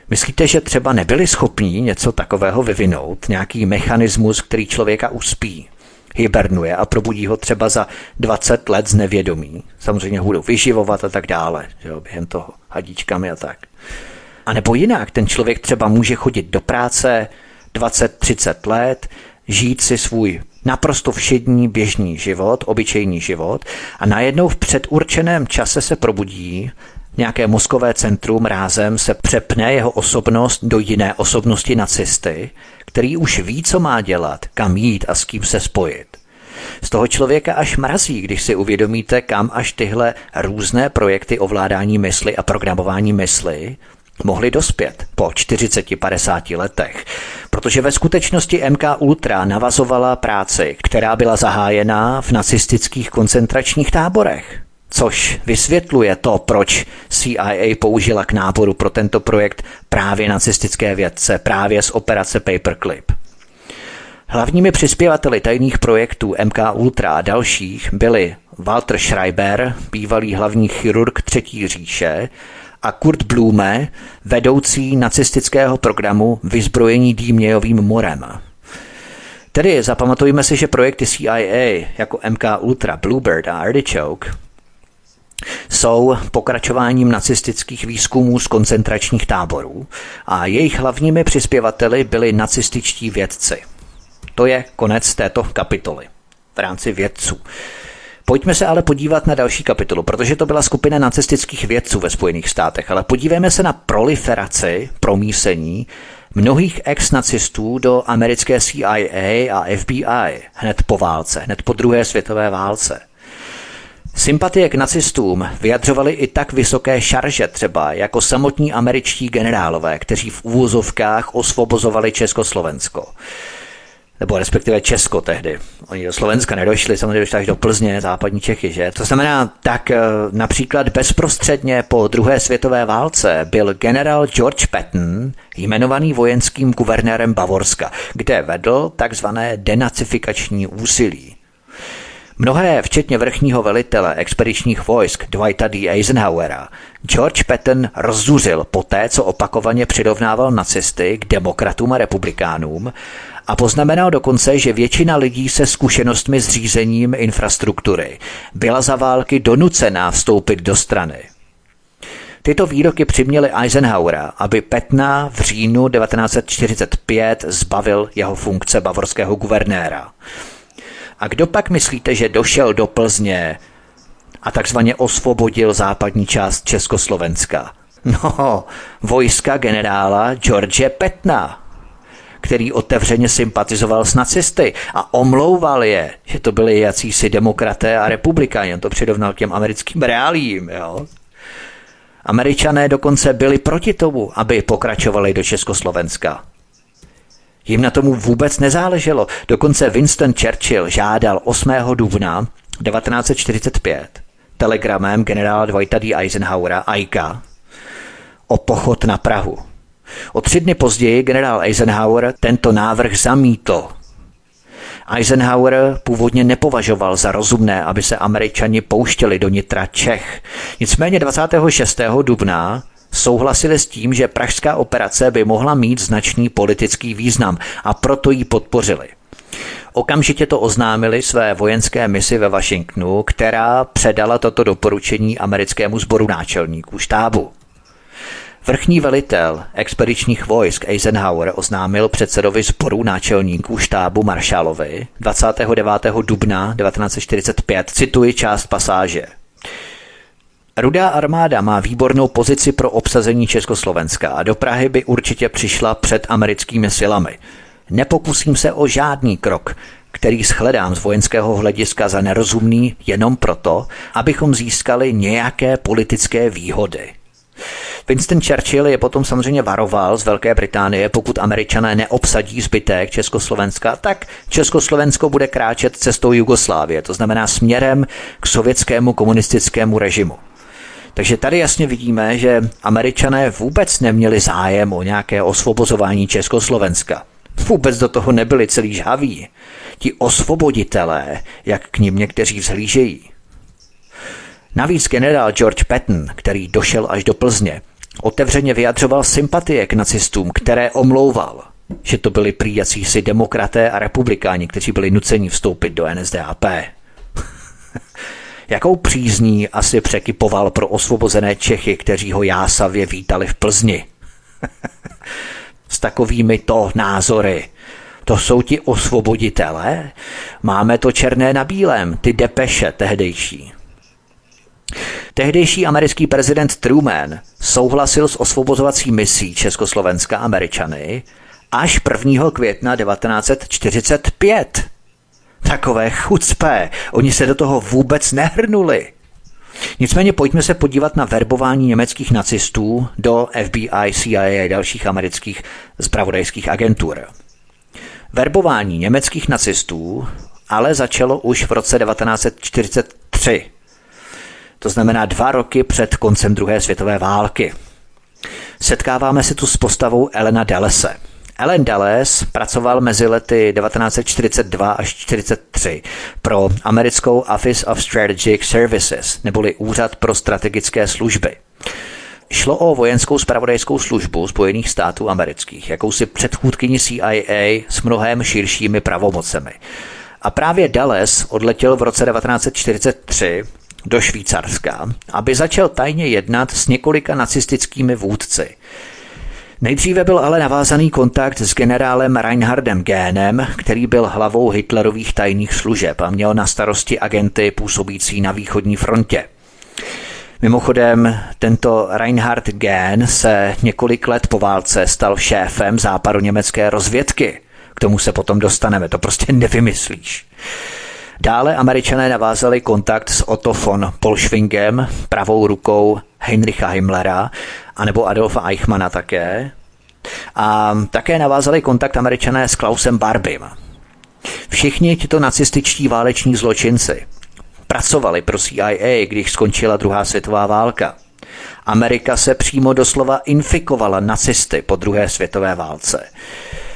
Myslíte, že třeba nebyli schopní něco takového vyvinout, nějaký mechanismus, který člověka uspí? Hibernuje a probudí ho třeba za 20 let z nevědomí. Samozřejmě ho budou vyživovat a tak dále, že jo, během toho hadíčkami a tak. A nebo jinak, ten člověk třeba může chodit do práce 20-30 let, žít si svůj naprosto všední běžný život, obyčejný život a najednou v předurčeném čase se probudí, nějaké mozkové centrum rázem se přepne jeho osobnost do jiné osobnosti nacisty který už ví, co má dělat, kam jít a s kým se spojit. Z toho člověka až mrazí, když si uvědomíte, kam až tyhle různé projekty ovládání mysli a programování mysli mohli dospět po 40-50 letech, protože ve skutečnosti MK Ultra navazovala práci, která byla zahájena v nacistických koncentračních táborech. Což vysvětluje to, proč CIA použila k náboru pro tento projekt právě nacistické vědce, právě z operace Paperclip. Hlavními přispěvateli tajných projektů MK Ultra a dalších byli Walter Schreiber, bývalý hlavní chirurg Třetí říše, a Kurt Blume, vedoucí nacistického programu vyzbrojení dýmějovým morem. Tedy zapamatujme si, že projekty CIA jako MK Ultra, Bluebird a Artichoke jsou pokračováním nacistických výzkumů z koncentračních táborů a jejich hlavními přispěvateli byli nacističtí vědci. To je konec této kapitoly v rámci vědců. Pojďme se ale podívat na další kapitolu, protože to byla skupina nacistických vědců ve Spojených státech, ale podívejme se na proliferaci, promísení mnohých ex-nacistů do americké CIA a FBI hned po válce, hned po druhé světové válce. Sympatie k nacistům vyjadřovali i tak vysoké šarže třeba jako samotní američtí generálové, kteří v úvozovkách osvobozovali Československo. Nebo respektive Česko tehdy. Oni do Slovenska nedošli, samozřejmě došli až do Plzně, západní Čechy, že? To znamená, tak eh, například bezprostředně po druhé světové válce byl generál George Patton jmenovaný vojenským guvernérem Bavorska, kde vedl takzvané denacifikační úsilí. Mnohé, včetně vrchního velitele expedičních vojsk Dwighta D. Eisenhowera, George Patton rozzuřil poté, co opakovaně přirovnával nacisty k demokratům a republikánům a poznamenal dokonce, že většina lidí se zkušenostmi s řízením infrastruktury byla za války donucená vstoupit do strany. Tyto výroky přiměly Eisenhowera, aby Petna v říjnu 1945 zbavil jeho funkce bavorského guvernéra. A kdo pak myslíte, že došel do Plzně a takzvaně osvobodil západní část Československa? No, vojska generála George Petna, který otevřeně sympatizoval s nacisty a omlouval je, že to byli jacísi demokraté a republikáni. On to přirovnal těm americkým reálím. Jo? Američané dokonce byli proti tomu, aby pokračovali do Československa. Jim na tomu vůbec nezáleželo. Dokonce Winston Churchill žádal 8. dubna 1945 telegramem generála Dwighta D. Eisenhowera Aika o pochod na Prahu. O tři dny později generál Eisenhower tento návrh zamítl. Eisenhower původně nepovažoval za rozumné, aby se američani pouštěli do nitra Čech. Nicméně 26. dubna souhlasili s tím, že pražská operace by mohla mít značný politický význam a proto ji podpořili. Okamžitě to oznámili své vojenské misi ve Washingtonu, která předala toto doporučení americkému sboru náčelníků štábu. Vrchní velitel expedičních vojsk Eisenhower oznámil předsedovi sboru náčelníků štábu Marshallovi 29. dubna 1945, cituji část pasáže. Rudá armáda má výbornou pozici pro obsazení Československa a do Prahy by určitě přišla před americkými silami. Nepokusím se o žádný krok, který shledám z vojenského hlediska za nerozumný jenom proto, abychom získali nějaké politické výhody. Winston Churchill je potom samozřejmě varoval z Velké Británie, pokud američané neobsadí zbytek Československa, tak Československo bude kráčet cestou Jugoslávie, to znamená směrem k sovětskému komunistickému režimu. Takže tady jasně vidíme, že američané vůbec neměli zájem o nějaké osvobozování Československa. Vůbec do toho nebyli celý žhaví. Ti osvoboditelé, jak k ním někteří vzhlížejí. Navíc generál George Patton, který došel až do Plzně, otevřeně vyjadřoval sympatie k nacistům, které omlouval, že to byli prý si demokraté a republikáni, kteří byli nuceni vstoupit do NSDAP. Jakou přízní asi překypoval pro osvobozené Čechy, kteří ho jásavě vítali v Plzni. S takovými to názory. To jsou ti osvoboditelé? Máme to černé na bílém, ty depeše tehdejší. Tehdejší americký prezident Truman souhlasil s osvobozovací misí Československa Američany až 1. května 1945. Takové chucpé, oni se do toho vůbec nehrnuli. Nicméně pojďme se podívat na verbování německých nacistů do FBI, CIA a dalších amerických zpravodajských agentur. Verbování německých nacistů ale začalo už v roce 1943 to znamená dva roky před koncem druhé světové války. Setkáváme se tu s postavou Elena Dallese. Ellen Dales pracoval mezi lety 1942 až 1943 pro americkou Office of Strategic Services, neboli Úřad pro strategické služby. Šlo o vojenskou spravodajskou službu Spojených států amerických, jakousi předchůdkyni CIA s mnohem širšími pravomocemi. A právě Dallas odletěl v roce 1943 do Švýcarska, aby začal tajně jednat s několika nacistickými vůdci. Nejdříve byl ale navázaný kontakt s generálem Reinhardem Génem, který byl hlavou Hitlerových tajných služeb a měl na starosti agenty působící na východní frontě. Mimochodem, tento Reinhard Gehn se několik let po válce stal šéfem západu německé rozvědky. K tomu se potom dostaneme, to prostě nevymyslíš. Dále američané navázali kontakt s Otto von Polschwingem, pravou rukou Heinricha Himmlera, anebo Adolfa Eichmana také. A také navázali kontakt američané s Klausem Barbim. Všichni tito nacističtí váleční zločinci pracovali pro CIA, když skončila druhá světová válka. Amerika se přímo doslova infikovala nacisty po druhé světové válce.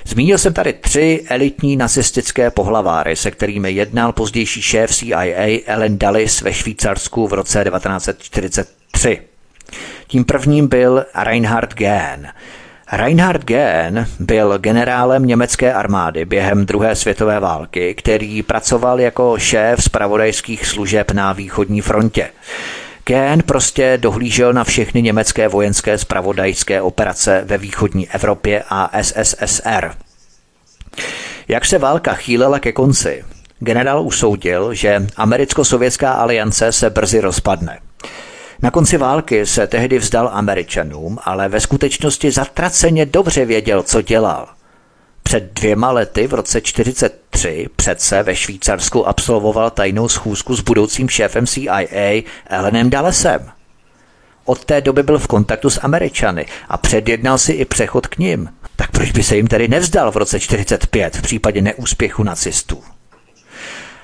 Zmínil jsem tady tři elitní nacistické pohlaváry, se kterými jednal pozdější šéf CIA Ellen Dulles ve Švýcarsku v roce 1943. Tím prvním byl Reinhard Gehn. Reinhard Gehn byl generálem německé armády během druhé světové války, který pracoval jako šéf zpravodajských služeb na východní frontě. Ken prostě dohlížel na všechny německé vojenské spravodajské operace ve východní Evropě a SSSR. Jak se válka chýlela ke konci, generál usoudil, že americko-sovětská aliance se brzy rozpadne. Na konci války se tehdy vzdal Američanům, ale ve skutečnosti zatraceně dobře věděl, co dělal. Před dvěma lety v roce 1943 přece ve Švýcarsku absolvoval tajnou schůzku s budoucím šéfem CIA Ellenem Dallesem. Od té doby byl v kontaktu s Američany a předjednal si i přechod k ním. Tak proč by se jim tedy nevzdal v roce 1945 v případě neúspěchu nacistů?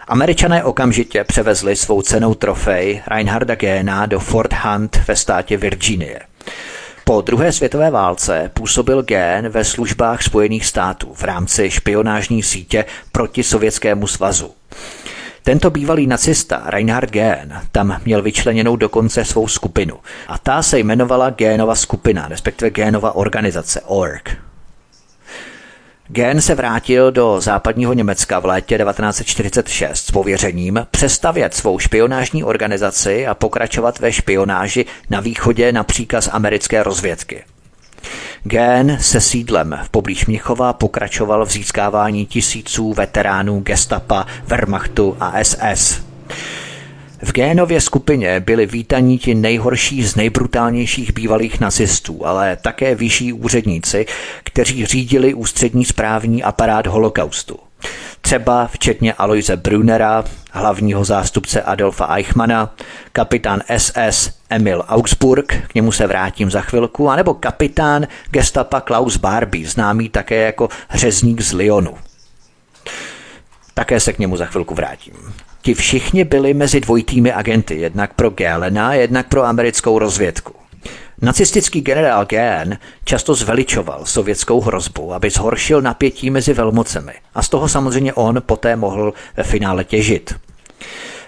Američané okamžitě převezli svou cenou trofej Reinharda Gena do Fort Hunt ve státě Virginie. Po druhé světové válce působil Gen ve službách Spojených států v rámci špionážní sítě proti Sovětskému svazu. Tento bývalý nacista Reinhard Gen tam měl vyčleněnou dokonce svou skupinu a ta se jmenovala Genova skupina, respektive Genova organizace ORG. Gen se vrátil do západního Německa v létě 1946 s pověřením přestavět svou špionážní organizaci a pokračovat ve špionáži na východě na příkaz americké rozvědky. Gen se sídlem v poblíž Měchova pokračoval v získávání tisíců veteránů gestapa, Wehrmachtu a SS. V Génově skupině byli vítaní ti nejhorší z nejbrutálnějších bývalých nacistů, ale také vyšší úředníci, kteří řídili ústřední správní aparát holokaustu. Třeba včetně Aloise Brunera, hlavního zástupce Adolfa Eichmana, kapitán SS Emil Augsburg, k němu se vrátím za chvilku, anebo kapitán gestapa Klaus Barbie, známý také jako řezník z Lyonu. Také se k němu za chvilku vrátím. Ti všichni byli mezi dvojitými agenty, jednak pro Gélena, jednak pro americkou rozvědku. Nacistický generál Gén často zveličoval sovětskou hrozbu, aby zhoršil napětí mezi velmocemi a z toho samozřejmě on poté mohl ve finále těžit.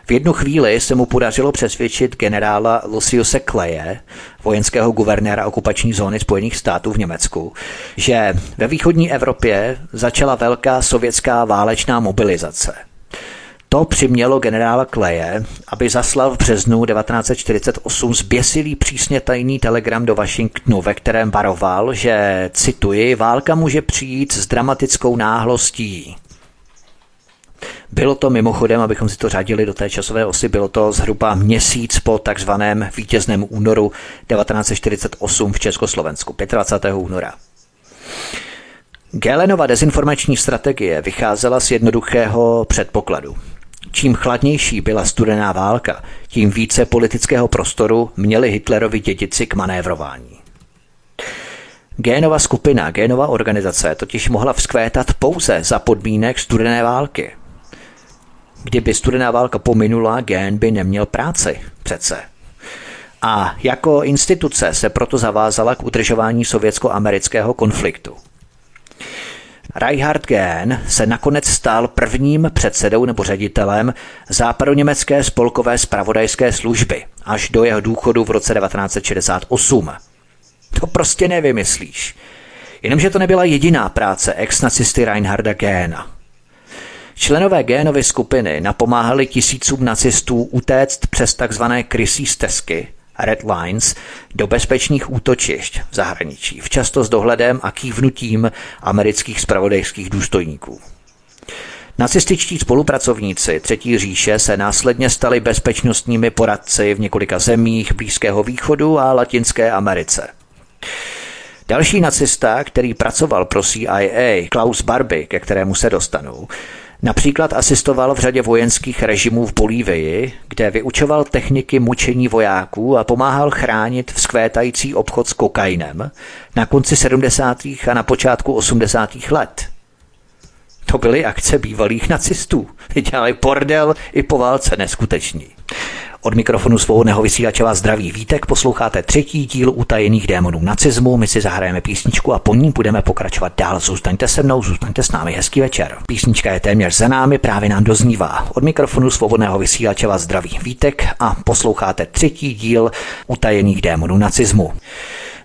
V jednu chvíli se mu podařilo přesvědčit generála Luciuse Kleje, vojenského guvernéra okupační zóny Spojených států v Německu, že ve východní Evropě začala velká sovětská válečná mobilizace – to přimělo generála Kleje, aby zaslal v březnu 1948 zběsilý přísně tajný telegram do Washingtonu, ve kterém varoval, že, cituji, válka může přijít s dramatickou náhlostí. Bylo to mimochodem, abychom si to řadili do té časové osy, bylo to zhruba měsíc po takzvaném vítězném únoru 1948 v Československu, 25. února. Gelenova dezinformační strategie vycházela z jednoduchého předpokladu. Čím chladnější byla studená válka, tím více politického prostoru měli Hitlerovi dědici k manévrování. Génova skupina, génova organizace totiž mohla vzkvétat pouze za podmínek studené války. Kdyby studená válka pominula, gén by neměl práci, přece. A jako instituce se proto zavázala k udržování sovětsko-amerického konfliktu. Reinhard Gehn se nakonec stal prvním předsedou nebo ředitelem západoněmecké spolkové spravodajské služby až do jeho důchodu v roce 1968. To prostě nevymyslíš. Jenomže to nebyla jediná práce ex-nacisty Reinharda Gehna. Členové Génovy skupiny napomáhali tisícům nacistů utéct přes takzvané krysí stezky, Red Lines do bezpečných útočišť v zahraničí, včasto s dohledem a kývnutím amerických spravodajských důstojníků. Nacističtí spolupracovníci Třetí říše se následně stali bezpečnostními poradci v několika zemích Blízkého východu a Latinské Americe. Další nacista, který pracoval pro CIA, Klaus Barbie, ke kterému se dostanou, Například asistoval v řadě vojenských režimů v Bolívii, kde vyučoval techniky mučení vojáků a pomáhal chránit vzkvétající obchod s kokainem na konci 70. a na počátku 80. let. To byly akce bývalých nacistů. Dělali pordel i po válce neskutečný. Od mikrofonu svobodného vysílače vás zdraví Vítek, posloucháte třetí díl utajených démonů nacismu, my si zahrajeme písničku a po ní budeme pokračovat dál. Zůstaňte se mnou, zůstaňte s námi, hezký večer. Písnička je téměř za námi, právě nám doznívá. Od mikrofonu svobodného vysílače vás zdraví Vítek a posloucháte třetí díl utajených démonů nacismu.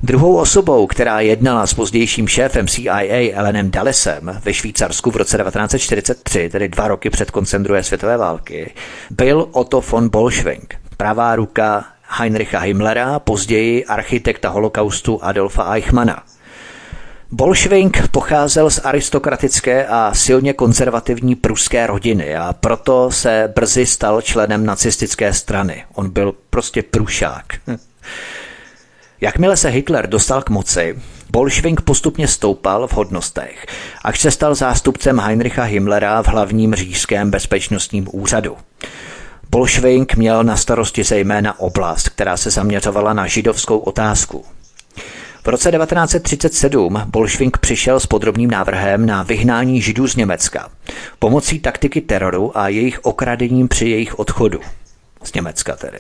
Druhou osobou, která jednala s pozdějším šéfem CIA Elenem Dallesem ve Švýcarsku v roce 1943, tedy dva roky před koncem druhé světové války, byl Otto von Bolschwing, pravá ruka Heinricha Himmlera, později architekta holokaustu Adolfa Eichmana. Bolšvink pocházel z aristokratické a silně konzervativní pruské rodiny a proto se brzy stal členem nacistické strany. On byl prostě prušák. Jakmile se Hitler dostal k moci, Bolšvink postupně stoupal v hodnostech, až se stal zástupcem Heinricha Himmlera v hlavním říšském bezpečnostním úřadu. Bolšvink měl na starosti zejména oblast, která se zaměřovala na židovskou otázku. V roce 1937 Bolšvink přišel s podrobným návrhem na vyhnání židů z Německa pomocí taktiky teroru a jejich okradením při jejich odchodu. Z Německa tedy.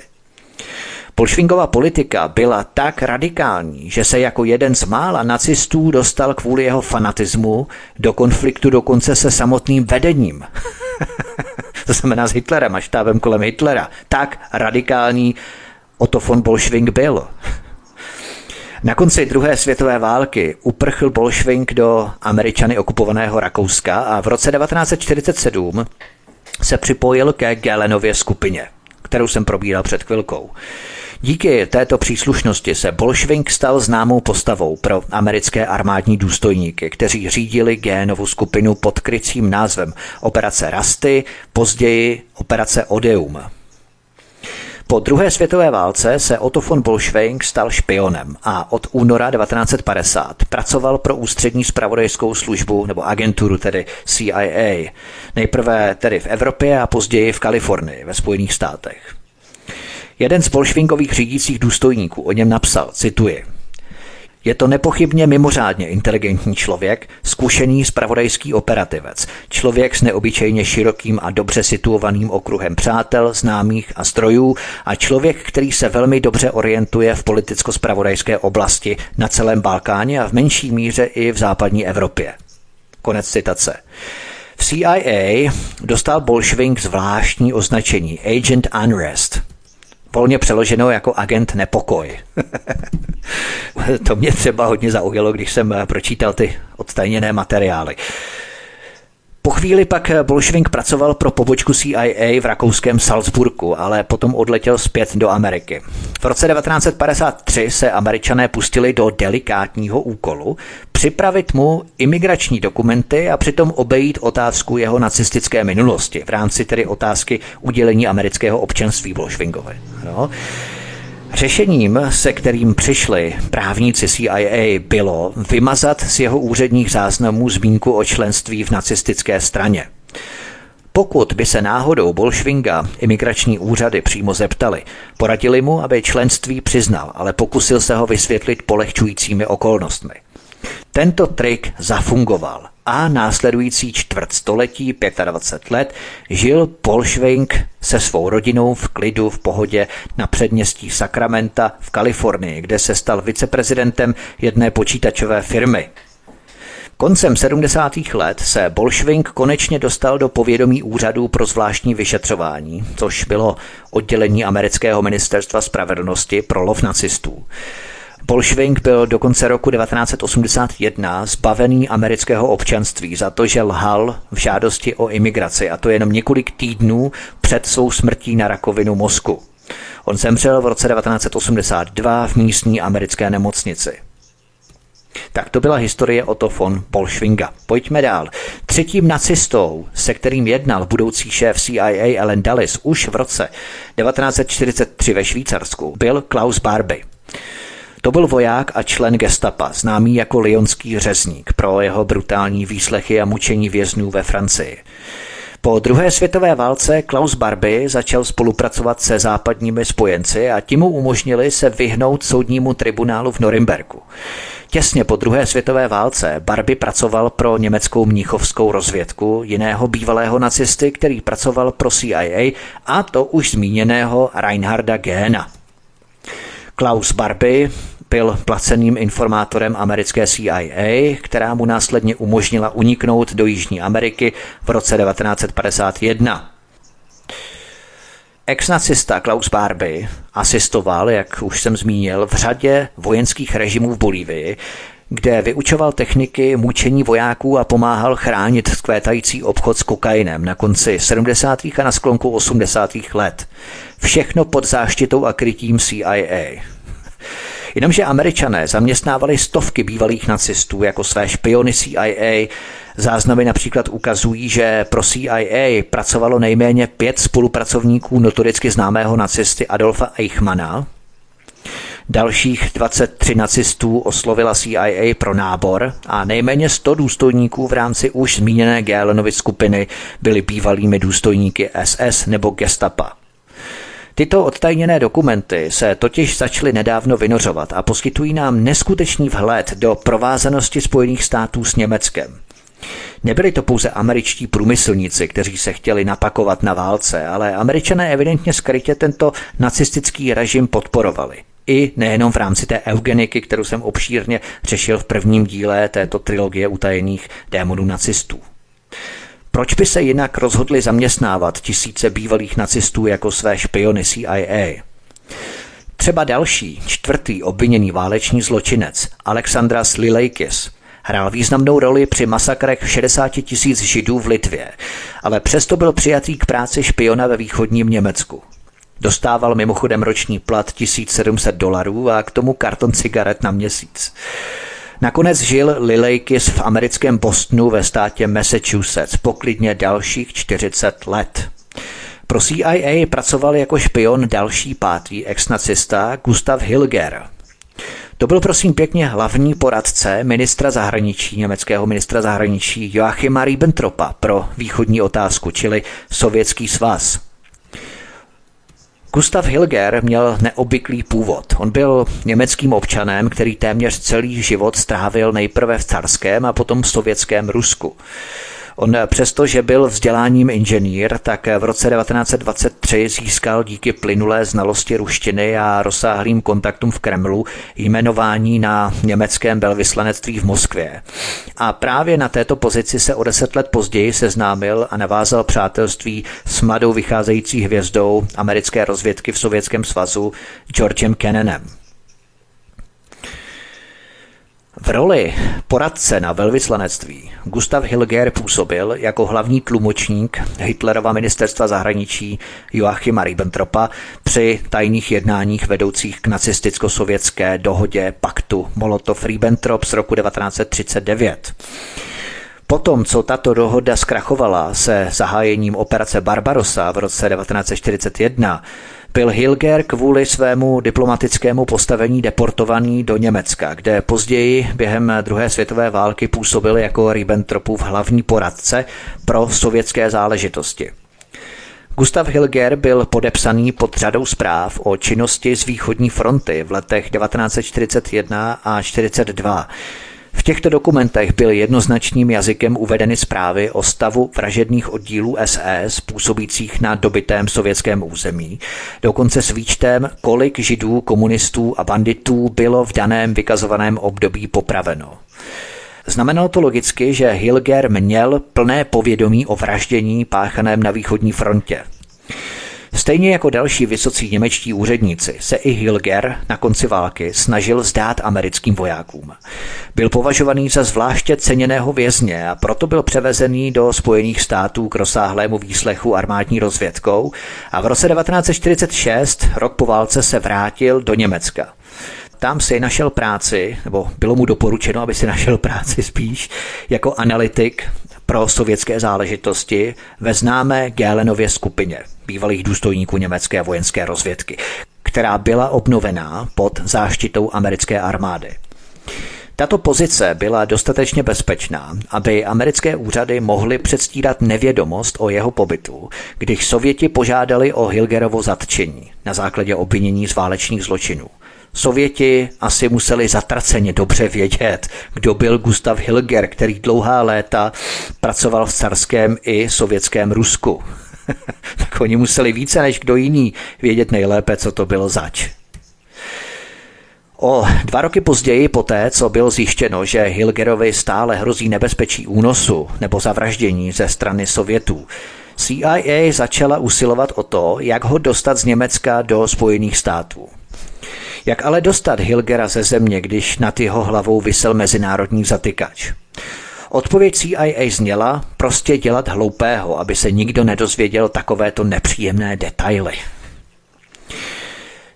Bolšvinková politika byla tak radikální, že se jako jeden z mála nacistů dostal kvůli jeho fanatismu do konfliktu dokonce se samotným vedením. to znamená s Hitlerem a štábem kolem Hitlera. Tak radikální Otto von Bolšving byl. Na konci druhé světové války uprchl Bolšving do američany okupovaného Rakouska a v roce 1947 se připojil ke Gelenově skupině, kterou jsem probíral před chvilkou. Díky této příslušnosti se Bolšvink stal známou postavou pro americké armádní důstojníky, kteří řídili génovou skupinu pod krycím názvem Operace Rasty, později Operace Odeum. Po druhé světové válce se Otto von Bolschweink stal špionem a od února 1950 pracoval pro ústřední spravodajskou službu nebo agenturu, tedy CIA. Nejprve tedy v Evropě a později v Kalifornii ve Spojených státech. Jeden z bolšvinkových řídících důstojníků o něm napsal, cituji, je to nepochybně mimořádně inteligentní člověk, zkušený spravodajský operativec, člověk s neobyčejně širokým a dobře situovaným okruhem přátel, známých a strojů a člověk, který se velmi dobře orientuje v politicko-spravodajské oblasti na celém Balkáně a v menší míře i v západní Evropě. Konec citace. V CIA dostal Bolšvink zvláštní označení Agent Unrest – volně přeloženo jako agent nepokoj. to mě třeba hodně zaujalo, když jsem pročítal ty odtajněné materiály. Po chvíli pak Bolšvink pracoval pro pobočku CIA v rakouském Salzburgu, ale potom odletěl zpět do Ameriky. V roce 1953 se američané pustili do delikátního úkolu připravit mu imigrační dokumenty a přitom obejít otázku jeho nacistické minulosti v rámci tedy otázky udělení amerického občanství Bolšvingovi. No. Řešením, se kterým přišli právníci CIA, bylo vymazat z jeho úředních záznamů zmínku o členství v nacistické straně. Pokud by se náhodou Bolšvinga imigrační úřady přímo zeptali, poradili mu, aby členství přiznal, ale pokusil se ho vysvětlit polehčujícími okolnostmi. Tento trik zafungoval a následující čtvrt století, 25 let, žil Polšvink se svou rodinou v klidu, v pohodě na předměstí Sacramenta v Kalifornii, kde se stal viceprezidentem jedné počítačové firmy. Koncem 70. let se Bolšvink konečně dostal do povědomí úřadu pro zvláštní vyšetřování, což bylo oddělení amerického ministerstva spravedlnosti pro lov nacistů. Bolšvink byl do konce roku 1981 zbavený amerického občanství za to, že lhal v žádosti o imigraci a to jenom několik týdnů před svou smrtí na rakovinu mozku. On zemřel v roce 1982 v místní americké nemocnici. Tak to byla historie Otto von Bolšvinga. Pojďme dál. Třetím nacistou, se kterým jednal budoucí šéf CIA Ellen Dulles už v roce 1943 ve Švýcarsku, byl Klaus Barbie. To byl voják a člen gestapa, známý jako Lyonský řezník pro jeho brutální výslechy a mučení vězňů ve Francii. Po druhé světové válce Klaus Barbie začal spolupracovat se západními spojenci a tím mu umožnili se vyhnout soudnímu tribunálu v Norimberku. Těsně po druhé světové válce Barbie pracoval pro německou mnichovskou rozvědku jiného bývalého nacisty, který pracoval pro CIA a to už zmíněného Reinharda Gehna. Klaus Barbie byl placeným informátorem americké CIA, která mu následně umožnila uniknout do Jižní Ameriky v roce 1951. Ex-nacista Klaus Barbie asistoval, jak už jsem zmínil, v řadě vojenských režimů v Bolívii, kde vyučoval techniky mučení vojáků a pomáhal chránit skvétající obchod s kokainem na konci 70. a na sklonku 80. let. Všechno pod záštitou a krytím CIA. Jenomže američané zaměstnávali stovky bývalých nacistů jako své špiony CIA. Záznamy například ukazují, že pro CIA pracovalo nejméně pět spolupracovníků notoricky známého nacisty Adolfa Eichmana, Dalších 23 nacistů oslovila CIA pro nábor a nejméně 100 důstojníků v rámci už zmíněné Galenovy skupiny byli bývalými důstojníky SS nebo Gestapa. Tyto odtajněné dokumenty se totiž začaly nedávno vynořovat a poskytují nám neskutečný vhled do provázanosti Spojených států s Německem. Nebyli to pouze američtí průmyslníci, kteří se chtěli napakovat na válce, ale američané evidentně skrytě tento nacistický režim podporovali. I nejenom v rámci té eugeniky, kterou jsem obšírně řešil v prvním díle této trilogie utajených démonů nacistů. Proč by se jinak rozhodli zaměstnávat tisíce bývalých nacistů jako své špiony CIA? Třeba další, čtvrtý obviněný váleční zločinec, Alexandras Lileikis, hrál významnou roli při masakrech 60 tisíc židů v Litvě, ale přesto byl přijatý k práci špiona ve východním Německu. Dostával mimochodem roční plat 1700 dolarů a k tomu karton cigaret na měsíc. Nakonec žil Lileikis v americkém Bostonu ve státě Massachusetts poklidně dalších 40 let. Pro CIA pracoval jako špion další pátý ex-nacista Gustav Hilger. To byl prosím pěkně hlavní poradce ministra zahraničí, německého ministra zahraničí Joachima Ribbentropa pro východní otázku, čili Sovětský svaz. Gustav Hilger měl neobvyklý původ. On byl německým občanem, který téměř celý život strávil nejprve v carském a potom v sovětském Rusku. On přesto, že byl vzděláním inženýr, tak v roce 1923 získal díky plynulé znalosti ruštiny a rozsáhlým kontaktům v Kremlu jmenování na německém velvyslanectví v Moskvě. A právě na této pozici se o deset let později seznámil a navázal přátelství s mladou vycházející hvězdou americké rozvědky v Sovětském svazu Georgem Kennenem. V roli poradce na velvyslanectví Gustav Hilger působil jako hlavní tlumočník Hitlerova ministerstva zahraničí Joachima Ribbentropa při tajných jednáních vedoucích k nacisticko-sovětské dohodě paktu Molotov-Ribbentrop z roku 1939. Potom, co tato dohoda zkrachovala se zahájením operace Barbarossa v roce 1941, byl Hilger kvůli svému diplomatickému postavení deportovaný do Německa, kde později během druhé světové války působil jako Ribbentropův hlavní poradce pro sovětské záležitosti. Gustav Hilger byl podepsaný pod řadou zpráv o činnosti z východní fronty v letech 1941 a 1942 v těchto dokumentech byly jednoznačným jazykem uvedeny zprávy o stavu vražedných oddílů SS působících na dobitém sovětském území, dokonce s výčtem, kolik židů, komunistů a banditů bylo v daném vykazovaném období popraveno. Znamenalo to logicky, že Hilger měl plné povědomí o vraždění páchaném na východní frontě. Stejně jako další vysocí němečtí úředníci se i Hilger na konci války snažil zdát americkým vojákům. Byl považovaný za zvláště ceněného vězně a proto byl převezený do Spojených států k rozsáhlému výslechu armádní rozvědkou a v roce 1946, rok po válce, se vrátil do Německa. Tam si našel práci, nebo bylo mu doporučeno, aby si našel práci spíš, jako analytik pro sovětské záležitosti ve známé Gélenově skupině bývalých důstojníků německé vojenské rozvědky, která byla obnovená pod záštitou americké armády. Tato pozice byla dostatečně bezpečná, aby americké úřady mohly předstírat nevědomost o jeho pobytu, když Sověti požádali o Hilgerovo zatčení na základě obvinění z válečných zločinů. Sověti asi museli zatraceně dobře vědět, kdo byl Gustav Hilger, který dlouhá léta pracoval v carském i sovětském Rusku. tak oni museli více než kdo jiný vědět nejlépe, co to bylo zač. O dva roky později, poté, co bylo zjištěno, že Hilgerovi stále hrozí nebezpečí únosu nebo zavraždění ze strany Sovětů, CIA začala usilovat o to, jak ho dostat z Německa do Spojených států. Jak ale dostat Hilgera ze země, když nad jeho hlavou vysel mezinárodní zatykač? Odpověď CIA zněla prostě dělat hloupého, aby se nikdo nedozvěděl takovéto nepříjemné detaily.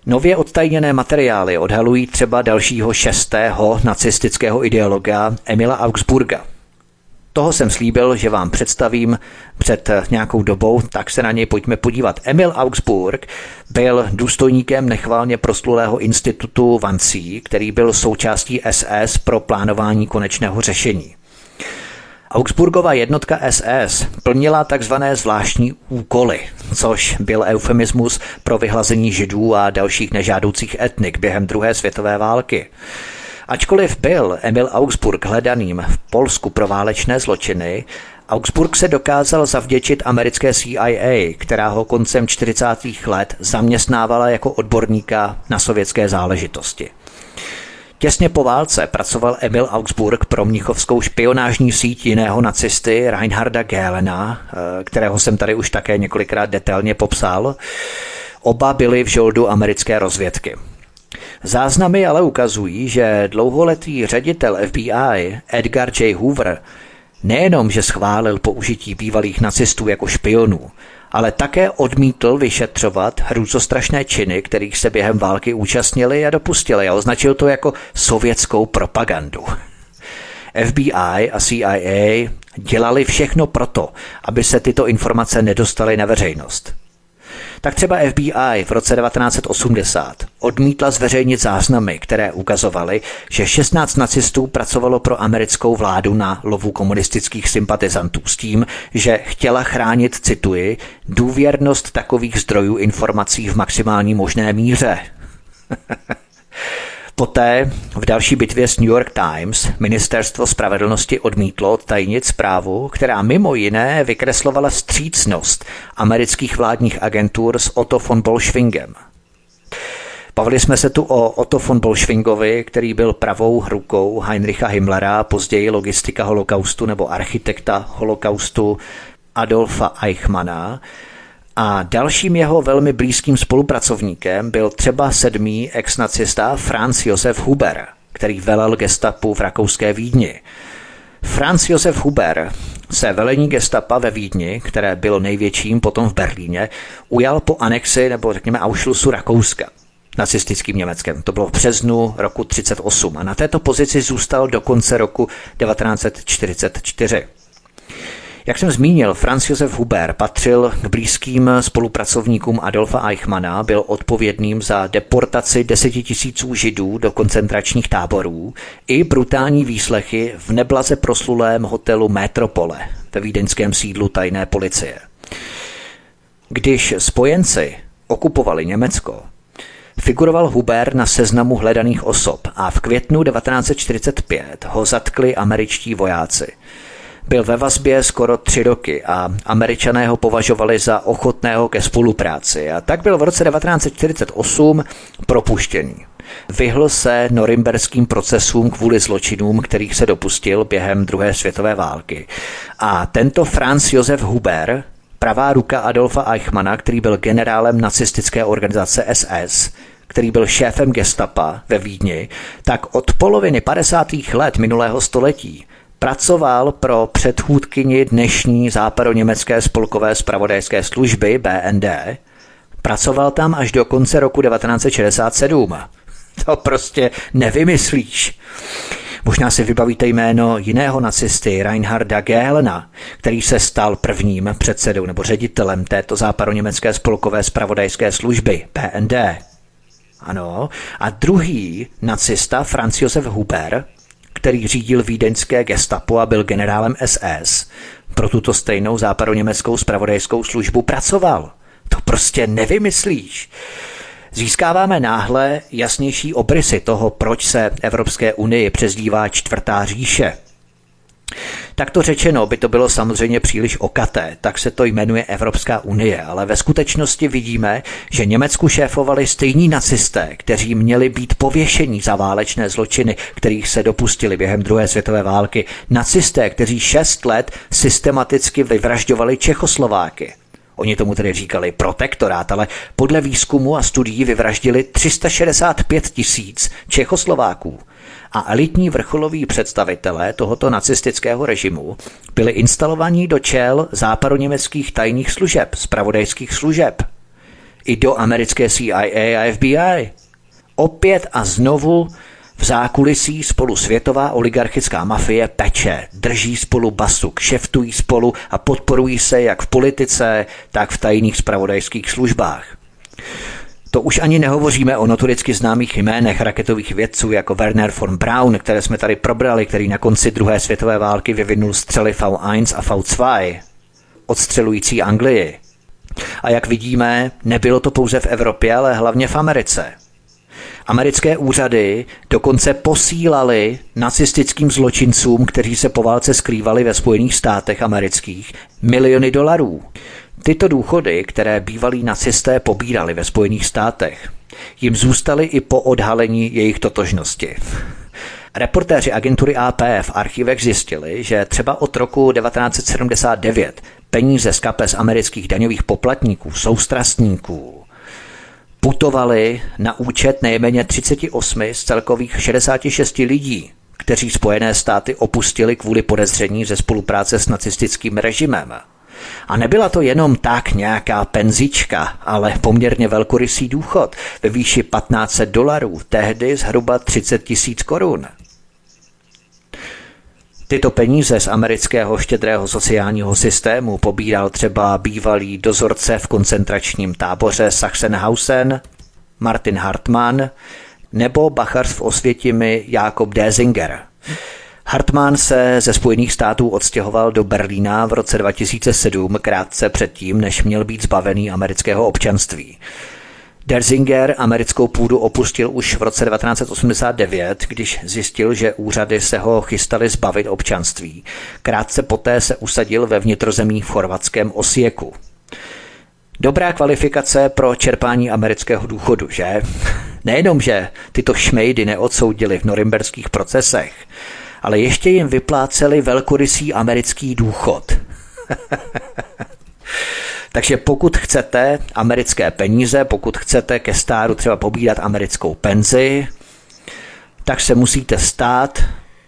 Nově odtajněné materiály odhalují třeba dalšího šestého nacistického ideologa Emila Augsburga. Toho jsem slíbil, že vám představím před nějakou dobou, tak se na něj pojďme podívat. Emil Augsburg byl důstojníkem nechválně proslulého institutu Vancí, který byl součástí SS pro plánování konečného řešení. Augsburgova jednotka SS plnila takzvané zvláštní úkoly, což byl eufemismus pro vyhlazení židů a dalších nežádoucích etnik během druhé světové války. Ačkoliv byl Emil Augsburg hledaným v Polsku pro válečné zločiny, Augsburg se dokázal zavděčit americké CIA, která ho koncem 40. let zaměstnávala jako odborníka na sovětské záležitosti. Těsně po válce pracoval Emil Augsburg pro mnichovskou špionážní síť jiného nacisty Reinharda Gélena, eh, kterého jsem tady už také několikrát detailně popsal. Oba byli v žoldu americké rozvědky. Záznamy ale ukazují, že dlouholetý ředitel FBI Edgar J. Hoover nejenom, že schválil použití bývalých nacistů jako špionů, ale také odmítl vyšetřovat hrůzostrašné činy, kterých se během války účastnili a dopustili a označil to jako sovětskou propagandu. FBI a CIA dělali všechno proto, aby se tyto informace nedostaly na veřejnost. Tak třeba FBI v roce 1980 odmítla zveřejnit záznamy, které ukazovaly, že 16 nacistů pracovalo pro americkou vládu na lovu komunistických sympatizantů s tím, že chtěla chránit, cituji, důvěrnost takových zdrojů informací v maximální možné míře. Poté v další bitvě s New York Times ministerstvo spravedlnosti odmítlo tajnit zprávu, která mimo jiné vykreslovala střícnost amerických vládních agentur s Otto von Bolschwingem. Bavili jsme se tu o Otto von Bolschwingovi, který byl pravou rukou Heinricha Himmlera, později logistika holokaustu nebo architekta holokaustu Adolfa Eichmana, a dalším jeho velmi blízkým spolupracovníkem byl třeba sedmý ex-nacista Franz Josef Huber, který velel gestapu v rakouské Vídni. Franz Josef Huber se velení gestapa ve Vídni, které bylo největším potom v Berlíně, ujal po anexi nebo řekněme Auschwitzu Rakouska nacistickým Německem. To bylo v březnu roku 1938 a na této pozici zůstal do konce roku 1944. Jak jsem zmínil, Franz Josef Huber patřil k blízkým spolupracovníkům Adolfa Eichmana, byl odpovědným za deportaci deseti tisíců židů do koncentračních táborů i brutální výslechy v neblaze proslulém hotelu Metropole ve vídeňském sídlu tajné policie. Když spojenci okupovali Německo, Figuroval Huber na seznamu hledaných osob a v květnu 1945 ho zatkli američtí vojáci. Byl ve vazbě skoro tři roky a američané ho považovali za ochotného ke spolupráci a tak byl v roce 1948 propuštěný. Vyhl se norimberským procesům kvůli zločinům, kterých se dopustil během druhé světové války. A tento Franz Josef Huber, pravá ruka Adolfa Eichmana, který byl generálem nacistické organizace SS, který byl šéfem gestapa ve Vídni, tak od poloviny 50. let minulého století Pracoval pro předchůdkyni dnešní západoněmecké spolkové spravodajské služby BND. Pracoval tam až do konce roku 1967. To prostě nevymyslíš. Možná si vybavíte jméno jiného nacisty, Reinharda Gehlena, který se stal prvním předsedou nebo ředitelem této západoněmecké spolkové spravodajské služby BND. Ano, a druhý nacista Franz Josef Huber který řídil vídeňské gestapo a byl generálem SS, pro tuto stejnou západoněmeckou spravodajskou službu pracoval. To prostě nevymyslíš. Získáváme náhle jasnější obrysy toho, proč se Evropské unii přezdívá čtvrtá říše. Takto řečeno by to bylo samozřejmě příliš okaté, tak se to jmenuje Evropská unie, ale ve skutečnosti vidíme, že Německu šéfovali stejní nacisté, kteří měli být pověšení za válečné zločiny, kterých se dopustili během druhé světové války, nacisté, kteří šest let systematicky vyvražďovali Čechoslováky. Oni tomu tedy říkali protektorát, ale podle výzkumu a studií vyvraždili 365 tisíc Čechoslováků a elitní vrcholoví představitelé tohoto nacistického režimu byli instalovaní do čel západoněmeckých tajných služeb, spravodajských služeb, i do americké CIA a FBI. Opět a znovu v zákulisí spolu světová oligarchická mafie peče, drží spolu basu, kšeftují spolu a podporují se jak v politice, tak v tajných spravodajských službách. To už ani nehovoříme o notoricky známých jménech raketových vědců jako Werner von Braun, které jsme tady probrali, který na konci druhé světové války vyvinul střely V1 a V2, odstřelující Anglii. A jak vidíme, nebylo to pouze v Evropě, ale hlavně v Americe. Americké úřady dokonce posílali nacistickým zločincům, kteří se po válce skrývali ve Spojených státech amerických, miliony dolarů. Tyto důchody, které bývalí nacisté pobírali ve Spojených státech, jim zůstaly i po odhalení jejich totožnosti. Reportéři agentury AP v archivech zjistili, že třeba od roku 1979 peníze z kapes amerických daňových poplatníků, soustrastníků, putovaly na účet nejméně 38 z celkových 66 lidí, kteří Spojené státy opustili kvůli podezření ze spolupráce s nacistickým režimem. A nebyla to jenom tak nějaká penzička, ale poměrně velkorysý důchod ve výši 1500 dolarů, tehdy zhruba 30 tisíc korun. Tyto peníze z amerického štědrého sociálního systému pobíral třeba bývalý dozorce v koncentračním táboře Sachsenhausen, Martin Hartmann nebo bachař v Osvětimi Jakob Desinger. Hartmann se ze Spojených států odstěhoval do Berlína v roce 2007, krátce předtím, než měl být zbavený amerického občanství. Derzinger americkou půdu opustil už v roce 1989, když zjistil, že úřady se ho chystali zbavit občanství. Krátce poté se usadil ve vnitrozemí v chorvatském Osieku. Dobrá kvalifikace pro čerpání amerického důchodu, že? Nejenom, že tyto šmejdy neodsoudili v norimberských procesech, ale ještě jim vypláceli velkorysý americký důchod. Takže pokud chcete americké peníze, pokud chcete ke stáru třeba pobídat americkou penzi, tak se musíte stát,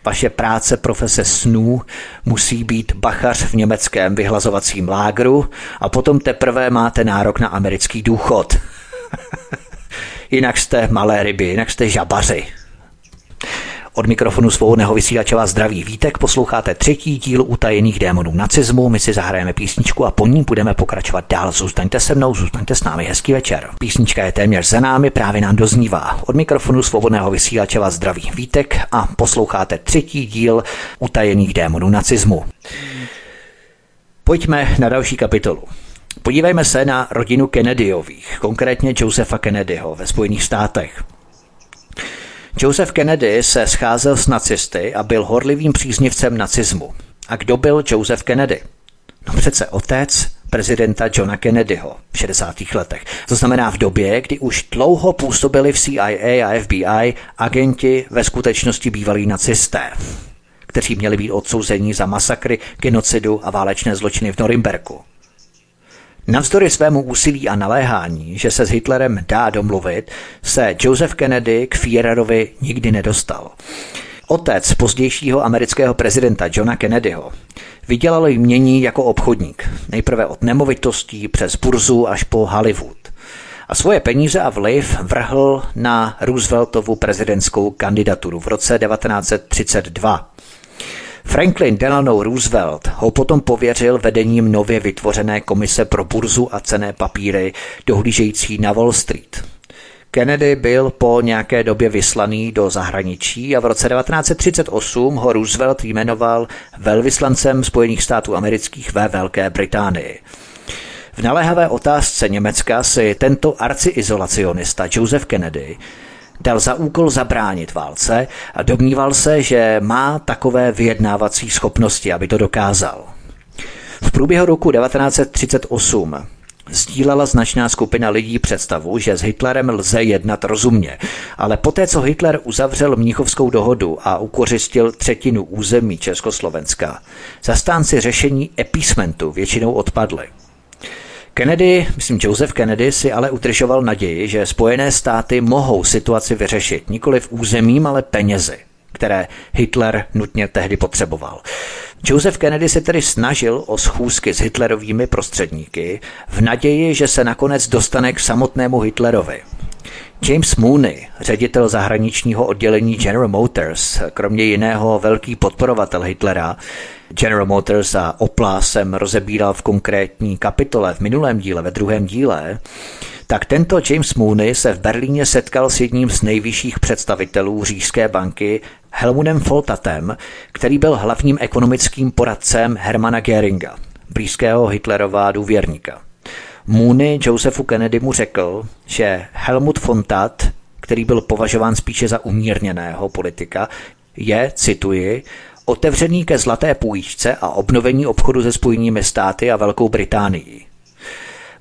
vaše práce, profese snů musí být bachař v německém vyhlazovacím lágru a potom teprve máte nárok na americký důchod. jinak jste malé ryby, jinak jste žabaři. Od mikrofonu svobodného vysílače vás zdraví Vítek, posloucháte třetí díl utajených démonů nacismu, my si zahrajeme písničku a po ní budeme pokračovat dál. Zůstaňte se mnou, zůstaňte s námi, hezký večer. Písnička je téměř za námi, právě nám doznívá. Od mikrofonu svobodného vysílače vás zdraví Vítek a posloucháte třetí díl utajených démonů nacismu. Pojďme na další kapitolu. Podívejme se na rodinu Kennedyových, konkrétně Josefa Kennedyho ve Spojených státech. Joseph Kennedy se scházel s nacisty a byl horlivým příznivcem nacismu. A kdo byl Joseph Kennedy? No přece otec prezidenta Johna Kennedyho v 60. letech. To znamená v době, kdy už dlouho působili v CIA a FBI agenti ve skutečnosti bývalí nacisté, kteří měli být odsouzeni za masakry, genocidu a válečné zločiny v Norimberku. Navzdory svému úsilí a naléhání, že se s Hitlerem dá domluvit, se Joseph Kennedy k Führerovi nikdy nedostal. Otec pozdějšího amerického prezidenta Johna Kennedyho vydělal jmění jako obchodník, nejprve od nemovitostí přes burzu až po Hollywood. A svoje peníze a vliv vrhl na Rooseveltovu prezidentskou kandidaturu v roce 1932. Franklin Delano Roosevelt ho potom pověřil vedením nově vytvořené komise pro burzu a cené papíry dohlížející na Wall Street. Kennedy byl po nějaké době vyslaný do zahraničí a v roce 1938 ho Roosevelt jmenoval velvyslancem Spojených států amerických ve Velké Británii. V naléhavé otázce Německa si tento arciizolacionista Joseph Kennedy dal za úkol zabránit válce a domníval se, že má takové vyjednávací schopnosti, aby to dokázal. V průběhu roku 1938 Sdílela značná skupina lidí představu, že s Hitlerem lze jednat rozumně, ale poté, co Hitler uzavřel Mnichovskou dohodu a ukořistil třetinu území Československa, zastánci řešení epísmentu většinou odpadli. Kennedy, myslím Joseph Kennedy, si ale utržoval naději, že Spojené státy mohou situaci vyřešit nikoli v územím, ale penězi, které Hitler nutně tehdy potřeboval. Joseph Kennedy se tedy snažil o schůzky s Hitlerovými prostředníky v naději, že se nakonec dostane k samotnému Hitlerovi. James Mooney, ředitel zahraničního oddělení General Motors, kromě jiného velký podporovatel Hitlera, General Motors a Opla jsem rozebíral v konkrétní kapitole v minulém díle, ve druhém díle, tak tento James Mooney se v Berlíně setkal s jedním z nejvyšších představitelů Říšské banky Helmudem Foltatem, který byl hlavním ekonomickým poradcem Hermana Geringa, blízkého Hitlerova důvěrníka. Mooney Josephu Kennedy mu řekl, že Helmut Fontat, který byl považován spíše za umírněného politika, je, cituji, otevřený ke zlaté půjčce a obnovení obchodu se Spojenými státy a Velkou Británií.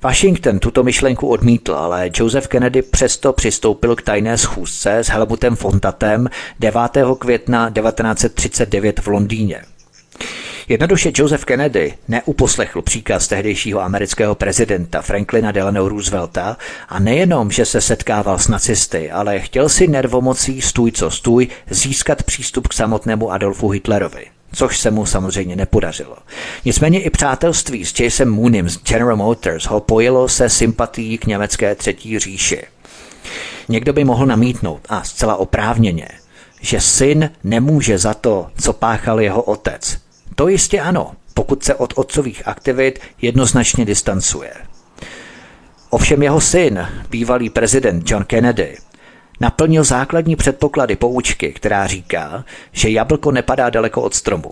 Washington tuto myšlenku odmítl, ale Joseph Kennedy přesto přistoupil k tajné schůzce s Helmutem Fontatem 9. května 1939 v Londýně. Jednoduše Joseph Kennedy neuposlechl příkaz tehdejšího amerického prezidenta Franklina Delano Roosevelta a nejenom, že se setkával s nacisty, ale chtěl si nervomocí stůj co stůj získat přístup k samotnému Adolfu Hitlerovi což se mu samozřejmě nepodařilo. Nicméně i přátelství s Jasem Moonem z General Motors ho pojilo se sympatií k německé třetí říši. Někdo by mohl namítnout, a zcela oprávněně, že syn nemůže za to, co páchal jeho otec. To jistě ano, pokud se od otcových aktivit jednoznačně distancuje. Ovšem jeho syn, bývalý prezident John Kennedy, naplnil základní předpoklady poučky, která říká, že jablko nepadá daleko od stromu.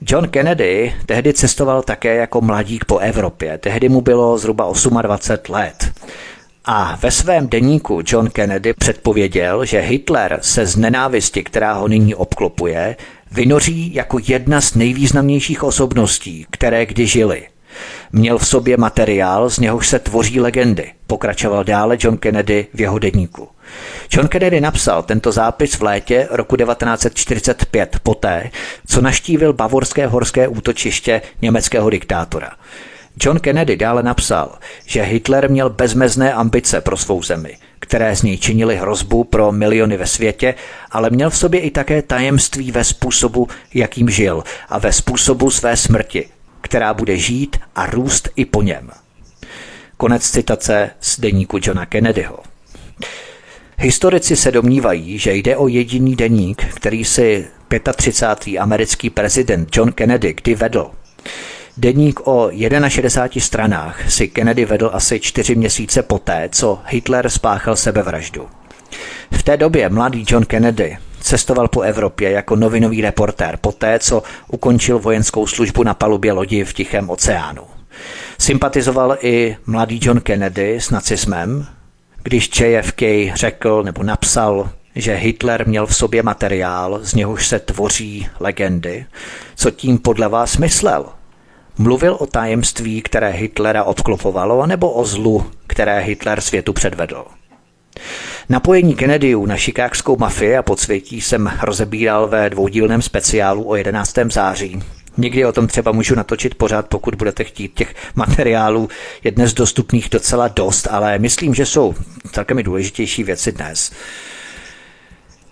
John Kennedy tehdy cestoval také jako mladík po Evropě. Tehdy mu bylo zhruba 28 let. A ve svém deníku John Kennedy předpověděl, že Hitler se z nenávisti, která ho nyní obklopuje, vynoří jako jedna z nejvýznamnějších osobností, které kdy žili. Měl v sobě materiál, z něhož se tvoří legendy, pokračoval dále John Kennedy v jeho deníku. John Kennedy napsal tento zápis v létě roku 1945 poté, co naštívil bavorské horské útočiště německého diktátora. John Kennedy dále napsal, že Hitler měl bezmezné ambice pro svou zemi, které z něj činily hrozbu pro miliony ve světě, ale měl v sobě i také tajemství ve způsobu, jakým žil a ve způsobu své smrti, která bude žít a růst i po něm. Konec citace z deníku Johna Kennedyho. Historici se domnívají, že jde o jediný deník, který si 35. americký prezident John Kennedy kdy vedl. Deník o 61 stranách si Kennedy vedl asi čtyři měsíce poté, co Hitler spáchal sebevraždu. V té době mladý John Kennedy cestoval po Evropě jako novinový reportér poté, co ukončil vojenskou službu na palubě lodi v Tichém oceánu. Sympatizoval i mladý John Kennedy s nacismem, když JFK řekl nebo napsal, že Hitler měl v sobě materiál, z něhož se tvoří legendy, co tím podle vás myslel? Mluvil o tajemství, které Hitlera obklopovalo, nebo o zlu, které Hitler světu předvedl? Napojení Kennedyů na šikákskou mafii a podsvětí jsem rozebíral ve dvoudílném speciálu o 11. září. Někdy o tom třeba můžu natočit pořád, pokud budete chtít. Těch materiálů je dnes dostupných docela dost, ale myslím, že jsou celkem důležitější věci dnes.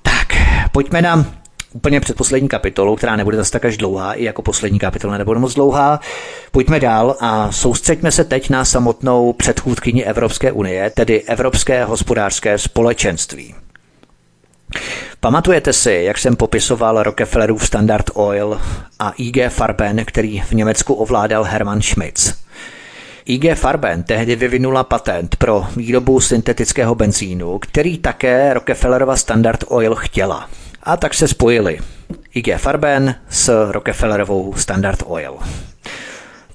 Tak, pojďme na úplně předposlední kapitolu, která nebude zase tak až dlouhá, i jako poslední kapitola nebude moc dlouhá. Pojďme dál a soustřeďme se teď na samotnou předchůdkyni Evropské unie, tedy Evropské hospodářské společenství. Pamatujete si, jak jsem popisoval Rockefellerův Standard Oil a IG Farben, který v Německu ovládal Hermann Schmitz? IG Farben tehdy vyvinula patent pro výrobu syntetického benzínu, který také Rockefellerova Standard Oil chtěla. A tak se spojili IG Farben s Rockefellerovou Standard Oil.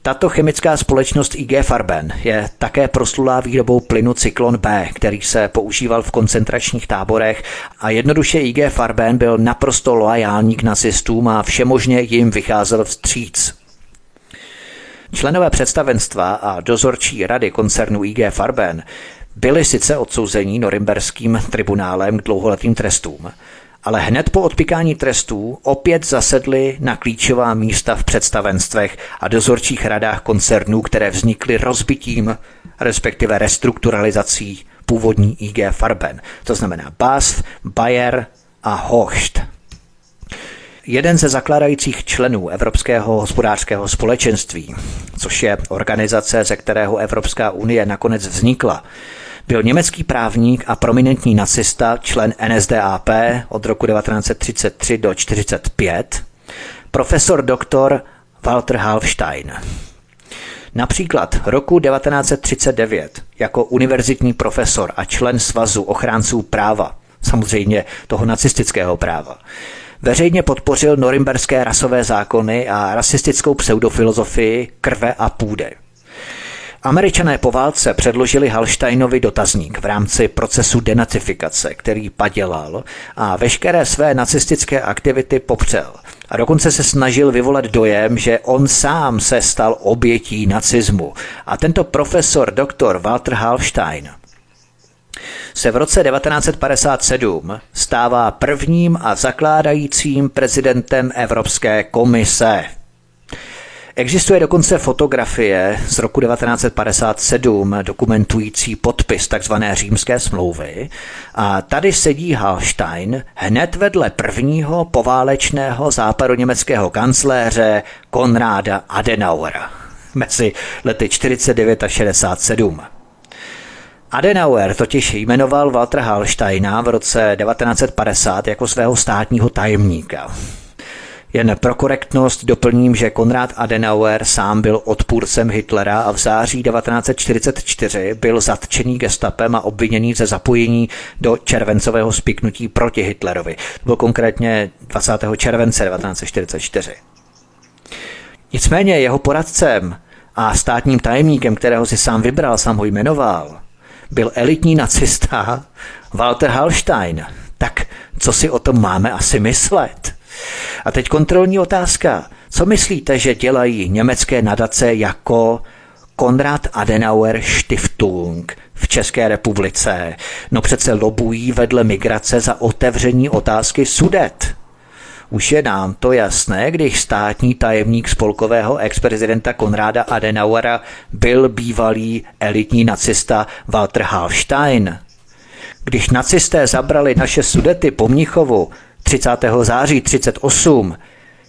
Tato chemická společnost IG Farben je také proslulá výrobou plynu Cyklon B, který se používal v koncentračních táborech a jednoduše IG Farben byl naprosto loajální k nacistům a všemožně jim vycházel vstříc. Členové představenstva a dozorčí rady koncernu IG Farben byli sice odsouzení norimberským tribunálem k dlouholetým trestům, ale hned po odpikání trestů opět zasedli na klíčová místa v představenstvech a dozorčích radách koncernů, které vznikly rozbitím, respektive restrukturalizací původní IG Farben, to znamená BASF, Bayer a Hocht. Jeden ze zakládajících členů Evropského hospodářského společenství, což je organizace, ze kterého Evropská unie nakonec vznikla, byl německý právník a prominentní nacista, člen NSDAP od roku 1933 do 1945, profesor doktor Walter Halfstein. Například roku 1939 jako univerzitní profesor a člen Svazu ochránců práva, samozřejmě toho nacistického práva, veřejně podpořil norimberské rasové zákony a rasistickou pseudofilozofii krve a půdy. Američané po válce předložili Halsteinovi dotazník v rámci procesu denacifikace, který padělal a veškeré své nacistické aktivity popřel. A dokonce se snažil vyvolat dojem, že on sám se stal obětí nacismu. A tento profesor doktor Walter Halstein se v roce 1957 stává prvním a zakládajícím prezidentem Evropské komise. Existuje dokonce fotografie z roku 1957 dokumentující podpis tzv. římské smlouvy a tady sedí Hallstein hned vedle prvního poválečného západoněmeckého kancléře Konráda Adenauera mezi lety 49 a 67. Adenauer totiž jmenoval Walter Hallsteina v roce 1950 jako svého státního tajemníka. Jen pro korektnost doplním, že Konrad Adenauer sám byl odpůrcem Hitlera a v září 1944 byl zatčený gestapem a obviněný ze zapojení do červencového spiknutí proti Hitlerovi. To bylo konkrétně 20. července 1944. Nicméně jeho poradcem a státním tajemníkem, kterého si sám vybral, sám ho jmenoval, byl elitní nacista Walter Hallstein. Tak co si o tom máme asi myslet? A teď kontrolní otázka. Co myslíte, že dělají německé nadace jako Konrad Adenauer Stiftung v České republice? No přece lobují vedle migrace za otevření otázky sudet. Už je nám to jasné, když státní tajemník spolkového ex-prezidenta Konráda Adenauera byl bývalý elitní nacista Walter Hallstein. Když nacisté zabrali naše sudety po Mnichovu 30. září 38,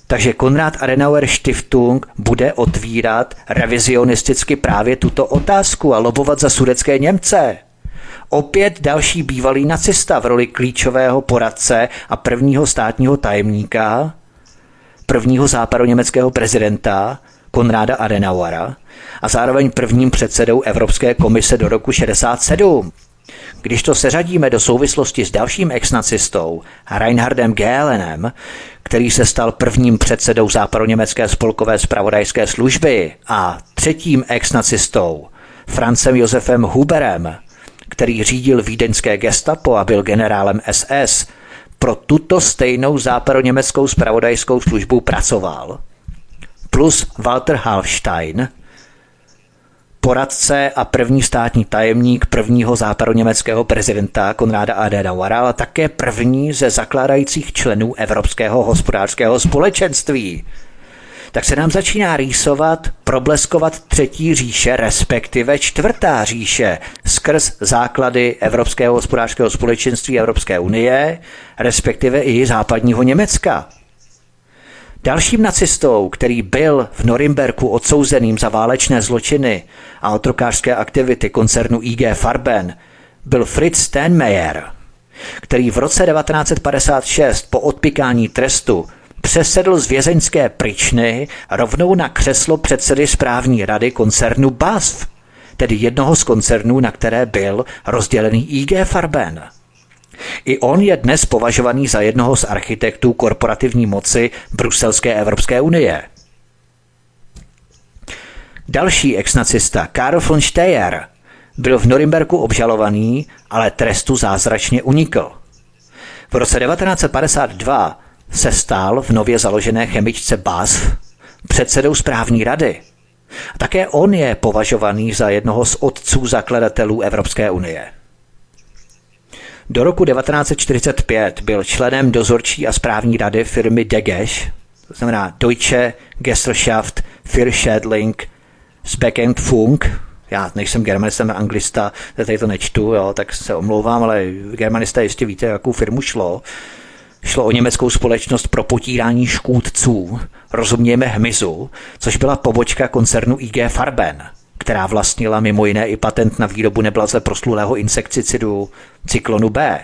takže Konrad Adenauer Stiftung bude otvírat revizionisticky právě tuto otázku a lobovat za sudecké Němce. Opět další bývalý nacista v roli klíčového poradce a prvního státního tajemníka, prvního západoněmeckého prezidenta Konráda Adenauera a zároveň prvním předsedou Evropské komise do roku 67. Když to seřadíme do souvislosti s dalším exnacistou, Reinhardem Gehlenem, který se stal prvním předsedou západoněmecké spolkové spravodajské služby a třetím exnacistou, Francem Josefem Huberem, který řídil vídeňské gestapo a byl generálem SS, pro tuto stejnou západoněmeckou spravodajskou službu pracoval, plus Walter Hallstein, poradce a první státní tajemník prvního západoněmeckého prezidenta Konráda Adenauera, ale také první ze zakládajících členů Evropského hospodářského společenství tak se nám začíná rýsovat, probleskovat třetí říše, respektive čtvrtá říše, skrz základy Evropského hospodářského společenství Evropské unie, respektive i západního Německa. Dalším nacistou, který byl v Norimberku odsouzeným za válečné zločiny a otrokářské aktivity koncernu IG Farben, byl Fritz Steinmeier, který v roce 1956 po odpikání trestu přesedl z vězeňské pryčny rovnou na křeslo předsedy správní rady koncernu BASF, tedy jednoho z koncernů, na které byl rozdělený IG Farben. I on je dnes považovaný za jednoho z architektů korporativní moci Bruselské Evropské unie. Další exnacista Karl von Steyer byl v Norimberku obžalovaný, ale trestu zázračně unikl. V roce 1952 se stal v nově založené chemičce BASF předsedou správní rady. Také on je považovaný za jednoho z otců zakladatelů Evropské unie. Do roku 1945 byl členem dozorčí a správní rady firmy Degeš, to znamená Deutsche Gesellschaft für Schädling Speckend Funk. Já nejsem germanista, jsem anglista, tady to nečtu, jo, tak se omlouvám, ale germanista jistě víte, jakou firmu šlo. Šlo o německou společnost pro potírání škůdců, rozumějme hmyzu, což byla pobočka koncernu IG Farben, která vlastnila mimo jiné i patent na výrobu neblaze proslulého insekticidu cyklonu B.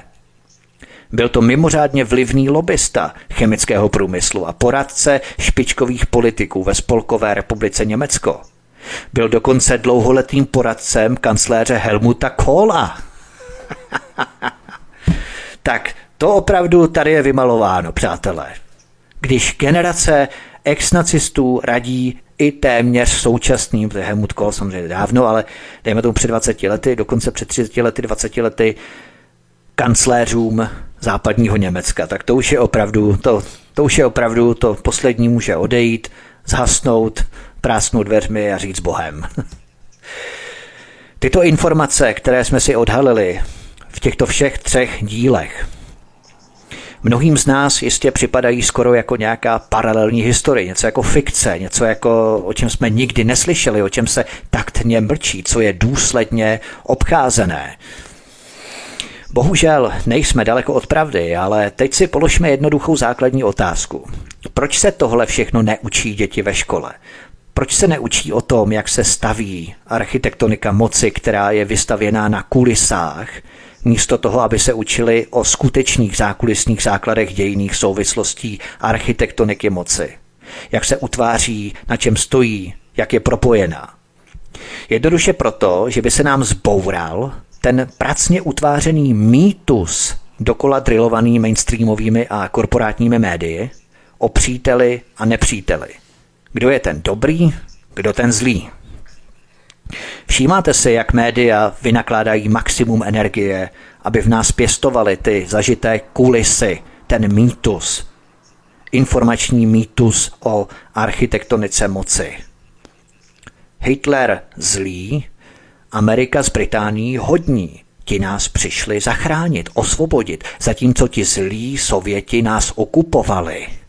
Byl to mimořádně vlivný lobista chemického průmyslu a poradce špičkových politiků ve Spolkové republice Německo. Byl dokonce dlouholetým poradcem kancléře Helmuta Kohla. tak to opravdu tady je vymalováno, přátelé. Když generace ex-nacistů radí i téměř současným, to je Helmut Kohl samozřejmě dávno, ale dejme tomu před 20 lety, dokonce před 30 lety, 20 lety, kancléřům západního Německa, tak to už je opravdu, to, to už je opravdu, to poslední může odejít, zhasnout, prásnout dveřmi a říct Bohem. Tyto informace, které jsme si odhalili v těchto všech třech dílech, mnohým z nás jistě připadají skoro jako nějaká paralelní historie, něco jako fikce, něco jako o čem jsme nikdy neslyšeli, o čem se taktně mlčí, co je důsledně obcházené. Bohužel nejsme daleko od pravdy, ale teď si položme jednoduchou základní otázku. Proč se tohle všechno neučí děti ve škole? Proč se neučí o tom, jak se staví architektonika moci, která je vystavěná na kulisách, místo toho, aby se učili o skutečných zákulisních základech dějných souvislostí architektoniky moci? Jak se utváří, na čem stojí, jak je propojená? Jednoduše proto, že by se nám zboural ten pracně utvářený mýtus, dokola drilovaný mainstreamovými a korporátními médii, o příteli a nepříteli. Kdo je ten dobrý, kdo ten zlý. Všímáte si, jak média vynakládají maximum energie, aby v nás pěstovali ty zažité kulisy, ten mýtus, informační mýtus o architektonice moci. Hitler zlý, Amerika s Británií hodní. Ti nás přišli zachránit, osvobodit, zatímco ti zlí Sověti nás okupovali.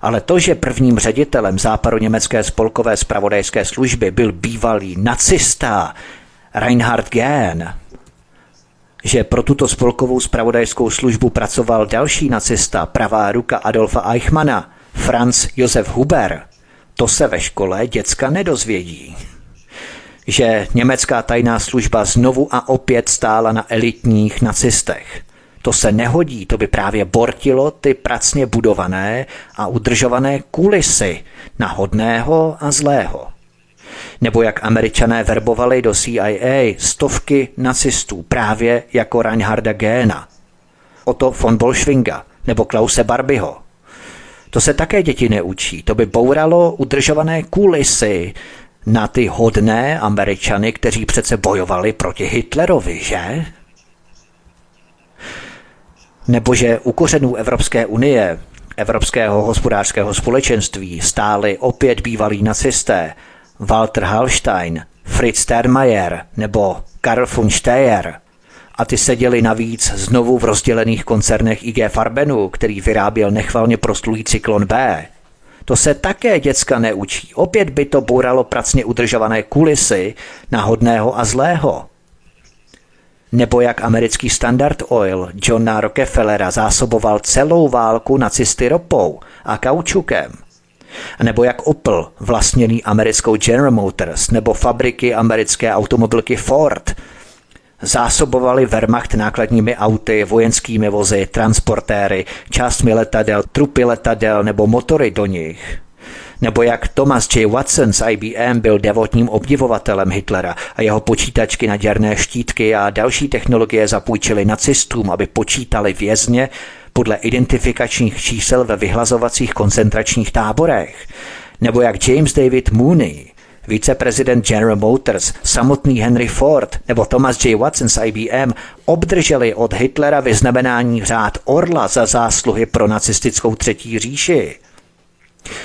Ale to, že prvním ředitelem západoněmecké spolkové spravodajské služby byl bývalý nacista Reinhard Gehn, že pro tuto spolkovou spravodajskou službu pracoval další nacista, pravá ruka Adolfa Eichmana, Franz Josef Huber, to se ve škole děcka nedozvědí. Že německá tajná služba znovu a opět stála na elitních nacistech. To se nehodí, to by právě bortilo ty pracně budované a udržované kulisy na hodného a zlého. Nebo jak američané verbovali do CIA stovky nacistů právě jako Reinharda Géna, Otto von Bolschwinga nebo Klause Barbyho. To se také děti neučí. To by bouralo udržované kulisy na ty hodné američany, kteří přece bojovali proti Hitlerovi, že? Nebo že u kořenů Evropské unie, Evropského hospodářského společenství stáli opět bývalí nacisté Walter Hallstein, Fritz Sternmeier nebo Karl von Steyer. A ty seděli navíc znovu v rozdělených koncernech IG Farbenu, který vyráběl nechvalně proslulý cyklon B. To se také děcka neučí. Opět by to bouralo pracně udržované kulisy na hodného a zlého. Nebo jak americký Standard Oil Johna Rockefellera zásoboval celou válku nacisty ropou a kaučukem. Nebo jak Opel, vlastněný americkou General Motors, nebo fabriky americké automobilky Ford, zásobovali Wehrmacht nákladními auty, vojenskými vozy, transportéry, částmi letadel, trupy letadel nebo motory do nich nebo jak Thomas J. Watson z IBM byl devotním obdivovatelem Hitlera a jeho počítačky na děrné štítky a další technologie zapůjčili nacistům, aby počítali vězně podle identifikačních čísel ve vyhlazovacích koncentračních táborech, nebo jak James David Mooney, viceprezident General Motors, samotný Henry Ford nebo Thomas J. Watson z IBM obdrželi od Hitlera vyznamenání řád Orla za zásluhy pro nacistickou třetí říši.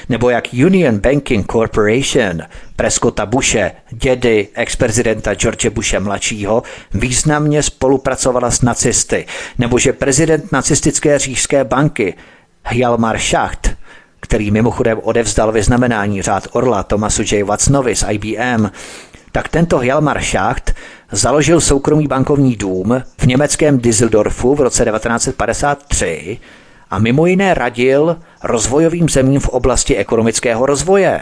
Nebo jak Union Banking Corporation Prescotta Bushe, dědy ex-prezidenta George Bushe mladšího, významně spolupracovala s nacisty. Nebo že prezident nacistické říšské banky Hjalmar Schacht který mimochodem odevzdal vyznamenání řád Orla Tomasu J. Watsonovi z IBM, tak tento Hjalmar Schacht založil soukromý bankovní dům v německém Düsseldorfu v roce 1953 a mimo jiné radil rozvojovým zemím v oblasti ekonomického rozvoje.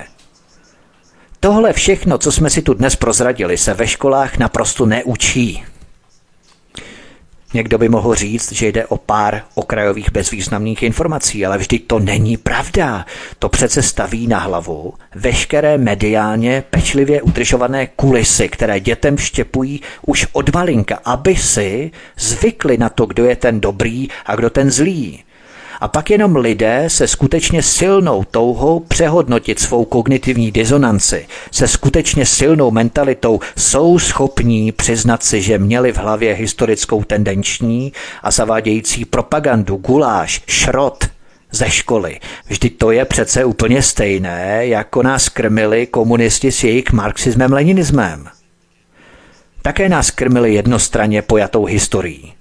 Tohle všechno, co jsme si tu dnes prozradili, se ve školách naprosto neučí. Někdo by mohl říct, že jde o pár okrajových bezvýznamných informací, ale vždy to není pravda. To přece staví na hlavu veškeré mediálně pečlivě udržované kulisy, které dětem štěpují už od malinka, aby si zvykli na to, kdo je ten dobrý a kdo ten zlý. A pak jenom lidé se skutečně silnou touhou přehodnotit svou kognitivní disonanci, se skutečně silnou mentalitou jsou schopní přiznat si, že měli v hlavě historickou tendenční a zavádějící propagandu, guláš, šrot, ze školy. Vždy to je přece úplně stejné, jako nás krmili komunisti s jejich marxismem, leninismem. Také nás krmili jednostranně pojatou historií.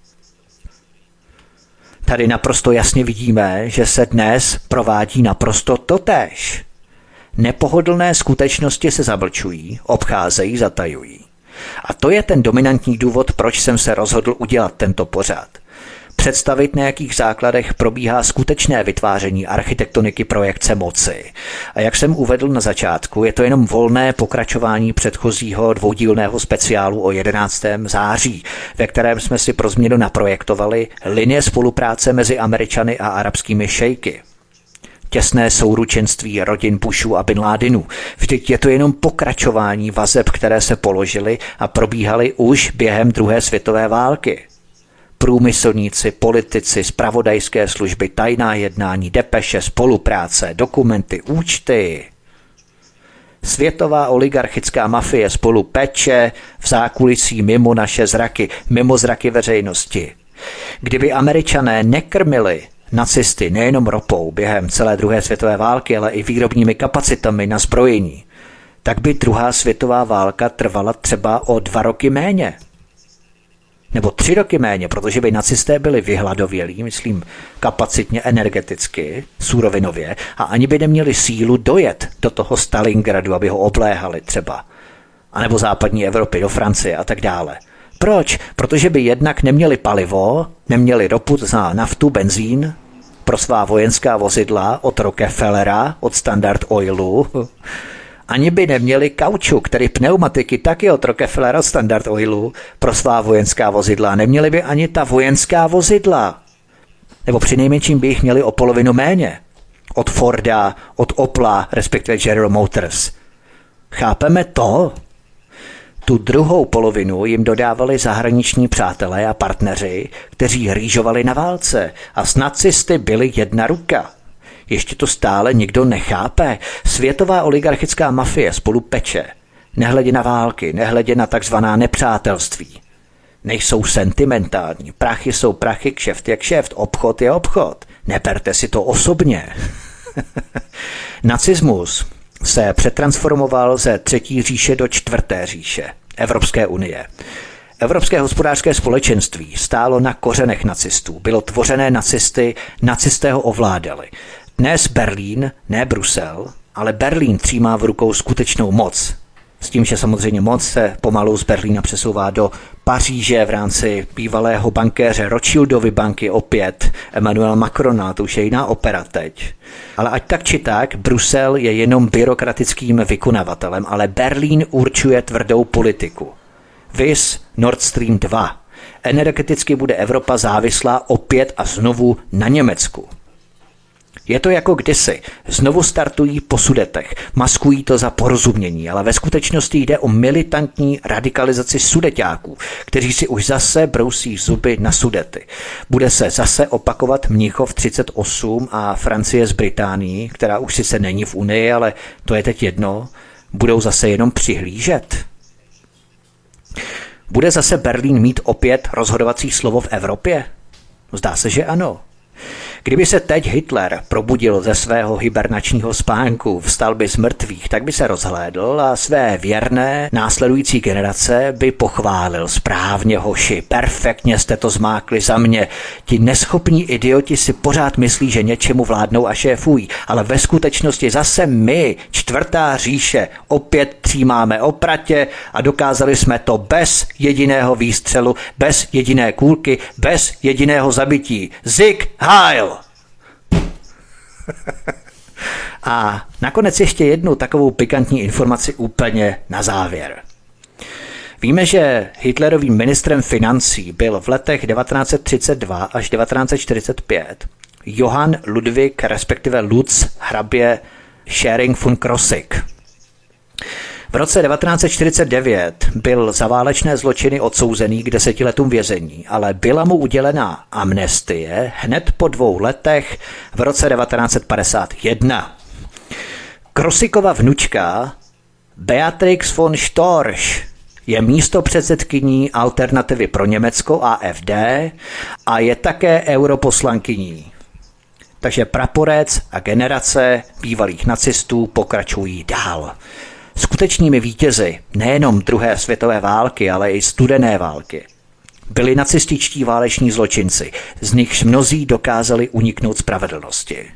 Tady naprosto jasně vidíme, že se dnes provádí naprosto totéž. Nepohodlné skutečnosti se zablčují, obcházejí, zatajují. A to je ten dominantní důvod, proč jsem se rozhodl udělat tento pořad. Představit, na jakých základech probíhá skutečné vytváření architektoniky projekce moci. A jak jsem uvedl na začátku, je to jenom volné pokračování předchozího dvoudílného speciálu o 11. září, ve kterém jsme si pro změnu naprojektovali linie spolupráce mezi Američany a arabskými šejky těsné souručenství rodin Bushů a Bin Ládinu. Vždyť je to jenom pokračování vazeb, které se položily a probíhaly už během druhé světové války. Průmyslníci, politici, spravodajské služby, tajná jednání, depeše, spolupráce, dokumenty, účty. Světová oligarchická mafie spolu peče v zákulisí mimo naše zraky, mimo zraky veřejnosti. Kdyby američané nekrmili nacisty nejenom ropou během celé druhé světové války, ale i výrobními kapacitami na zbrojení, tak by druhá světová válka trvala třeba o dva roky méně. Nebo tři roky méně, protože by nacisté byli vyhladovělí, myslím kapacitně, energeticky, surovinově, a ani by neměli sílu dojet do toho Stalingradu, aby ho obléhali třeba. A nebo západní Evropy, do Francie a tak dále. Proč? Protože by jednak neměli palivo, neměli ropu za naftu, benzín pro svá vojenská vozidla od Rockefellera, od Standard Oilu, ani by neměli kaučuk, který pneumatiky taky od Rockefellera Standard Oilu pro svá vojenská vozidla. Neměli by ani ta vojenská vozidla. Nebo při nejmenším by jich měli o polovinu méně. Od Forda, od Opla, respektive General Motors. Chápeme to? Tu druhou polovinu jim dodávali zahraniční přátelé a partneři, kteří rýžovali na válce a s nacisty byli jedna ruka. Ještě to stále nikdo nechápe. Světová oligarchická mafie spolu peče. Nehledě na války, nehledě na takzvaná nepřátelství. Nejsou sentimentální. Prachy jsou prachy, kšeft je kšeft, obchod je obchod. Neperte si to osobně. Nacismus se přetransformoval ze třetí říše do čtvrté říše Evropské unie. Evropské hospodářské společenství stálo na kořenech nacistů. Bylo tvořené nacisty, nacisté ho ovládali. Dnes Berlín, ne Brusel, ale Berlín třímá v rukou skutečnou moc. S tím, že samozřejmě moc se pomalu z Berlína přesouvá do Paříže v rámci bývalého bankéře Rothschildovy banky opět Emmanuel Macrona, to už je jiná opera teď. Ale ať tak či tak, Brusel je jenom byrokratickým vykonavatelem, ale Berlín určuje tvrdou politiku. Vys Nord Stream 2. Energeticky bude Evropa závislá opět a znovu na Německu. Je to jako kdysi. Znovu startují po sudetech. Maskují to za porozumění, ale ve skutečnosti jde o militantní radikalizaci sudeťáků, kteří si už zase brousí zuby na sudety. Bude se zase opakovat Mnichov 38 a Francie z Británií, která už sice není v Unii, ale to je teď jedno, budou zase jenom přihlížet. Bude zase Berlín mít opět rozhodovací slovo v Evropě? Zdá se, že ano. Kdyby se teď Hitler probudil ze svého hibernačního spánku, vstal by z mrtvých, tak by se rozhlédl a své věrné následující generace by pochválil správně hoši, perfektně jste to zmákli za mě. Ti neschopní idioti si pořád myslí, že něčemu vládnou a šéfují, ale ve skutečnosti zase my, čtvrtá říše, opět přijímáme opratě a dokázali jsme to bez jediného výstřelu, bez jediné kůlky, bez jediného zabití. Zig Heil! A nakonec ještě jednu takovou pikantní informaci úplně na závěr. Víme, že Hitlerovým ministrem financí byl v letech 1932 až 1945 Johann Ludwig, respektive Lutz hrabě Schering von Krosigk. V roce 1949 byl za válečné zločiny odsouzený k deseti letům vězení, ale byla mu udělena amnestie hned po dvou letech v roce 1951. Krosikova vnučka Beatrix von Storch je místo předsedkyní Alternativy pro Německo AFD a je také europoslankyní. Takže praporec a generace bývalých nacistů pokračují dál. Skutečnými vítězi nejenom druhé světové války, ale i studené války byli nacističtí váleční zločinci, z nichž mnozí dokázali uniknout spravedlnosti.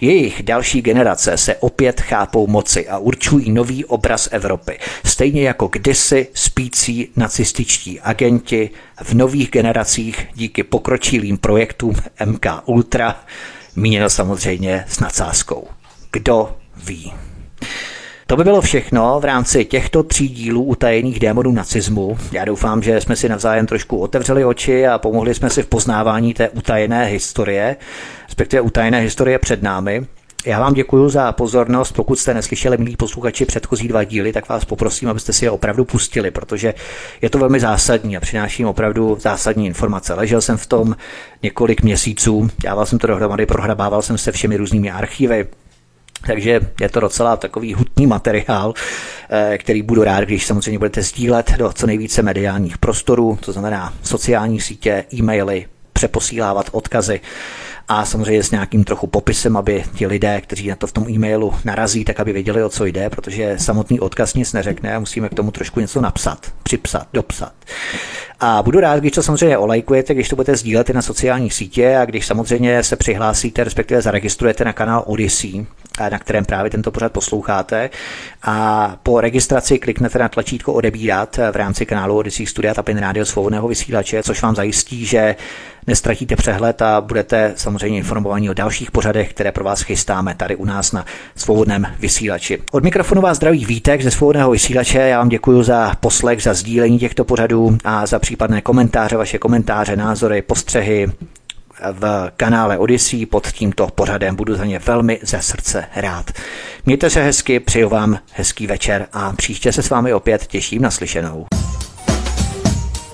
Jejich další generace se opět chápou moci a určují nový obraz Evropy. Stejně jako kdysi spící nacističtí agenti v nových generacích díky pokročilým projektům MK Ultra, míněno samozřejmě s nadsázkou. Kdo ví? To by bylo všechno v rámci těchto tří dílů utajených démonů nacismu. Já doufám, že jsme si navzájem trošku otevřeli oči a pomohli jsme si v poznávání té utajené historie, respektive utajené historie před námi. Já vám děkuji za pozornost. Pokud jste neslyšeli, milí posluchači, předchozí dva díly, tak vás poprosím, abyste si je opravdu pustili, protože je to velmi zásadní a přináším opravdu zásadní informace. Ležel jsem v tom několik měsíců, dával jsem to dohromady, prohrabával jsem se všemi různými archivy, takže je to docela takový hutný materiál, eh, který budu rád, když samozřejmě budete sdílet do co nejvíce mediálních prostorů, to znamená sociální sítě, e-maily, přeposílávat odkazy a samozřejmě s nějakým trochu popisem, aby ti lidé, kteří na to v tom e-mailu narazí, tak aby věděli, o co jde, protože samotný odkaz nic neřekne a musíme k tomu trošku něco napsat, připsat, dopsat. A budu rád, když to samozřejmě olajkujete, když to budete sdílet i na sociální sítě a když samozřejmě se přihlásíte, respektive zaregistrujete na kanál Odyssey, na kterém právě tento pořad posloucháte. A po registraci kliknete na tlačítko odebírat v rámci kanálu Odyssey Studia Tapin Radio Svobodného vysílače, což vám zajistí, že nestratíte přehled a budete samozřejmě informovaní o dalších pořadech, které pro vás chystáme tady u nás na svobodném vysílači. Od mikrofonu vás zdraví Vítek ze svobodného vysílače. Já vám děkuji za poslech, za sdílení těchto pořadů a za případné komentáře, vaše komentáře, názory, postřehy, v kanále Odyssey pod tímto pořadem. Budu za ně velmi ze srdce rád. Mějte se hezky, přeju vám hezký večer a příště se s vámi opět těším na slyšenou.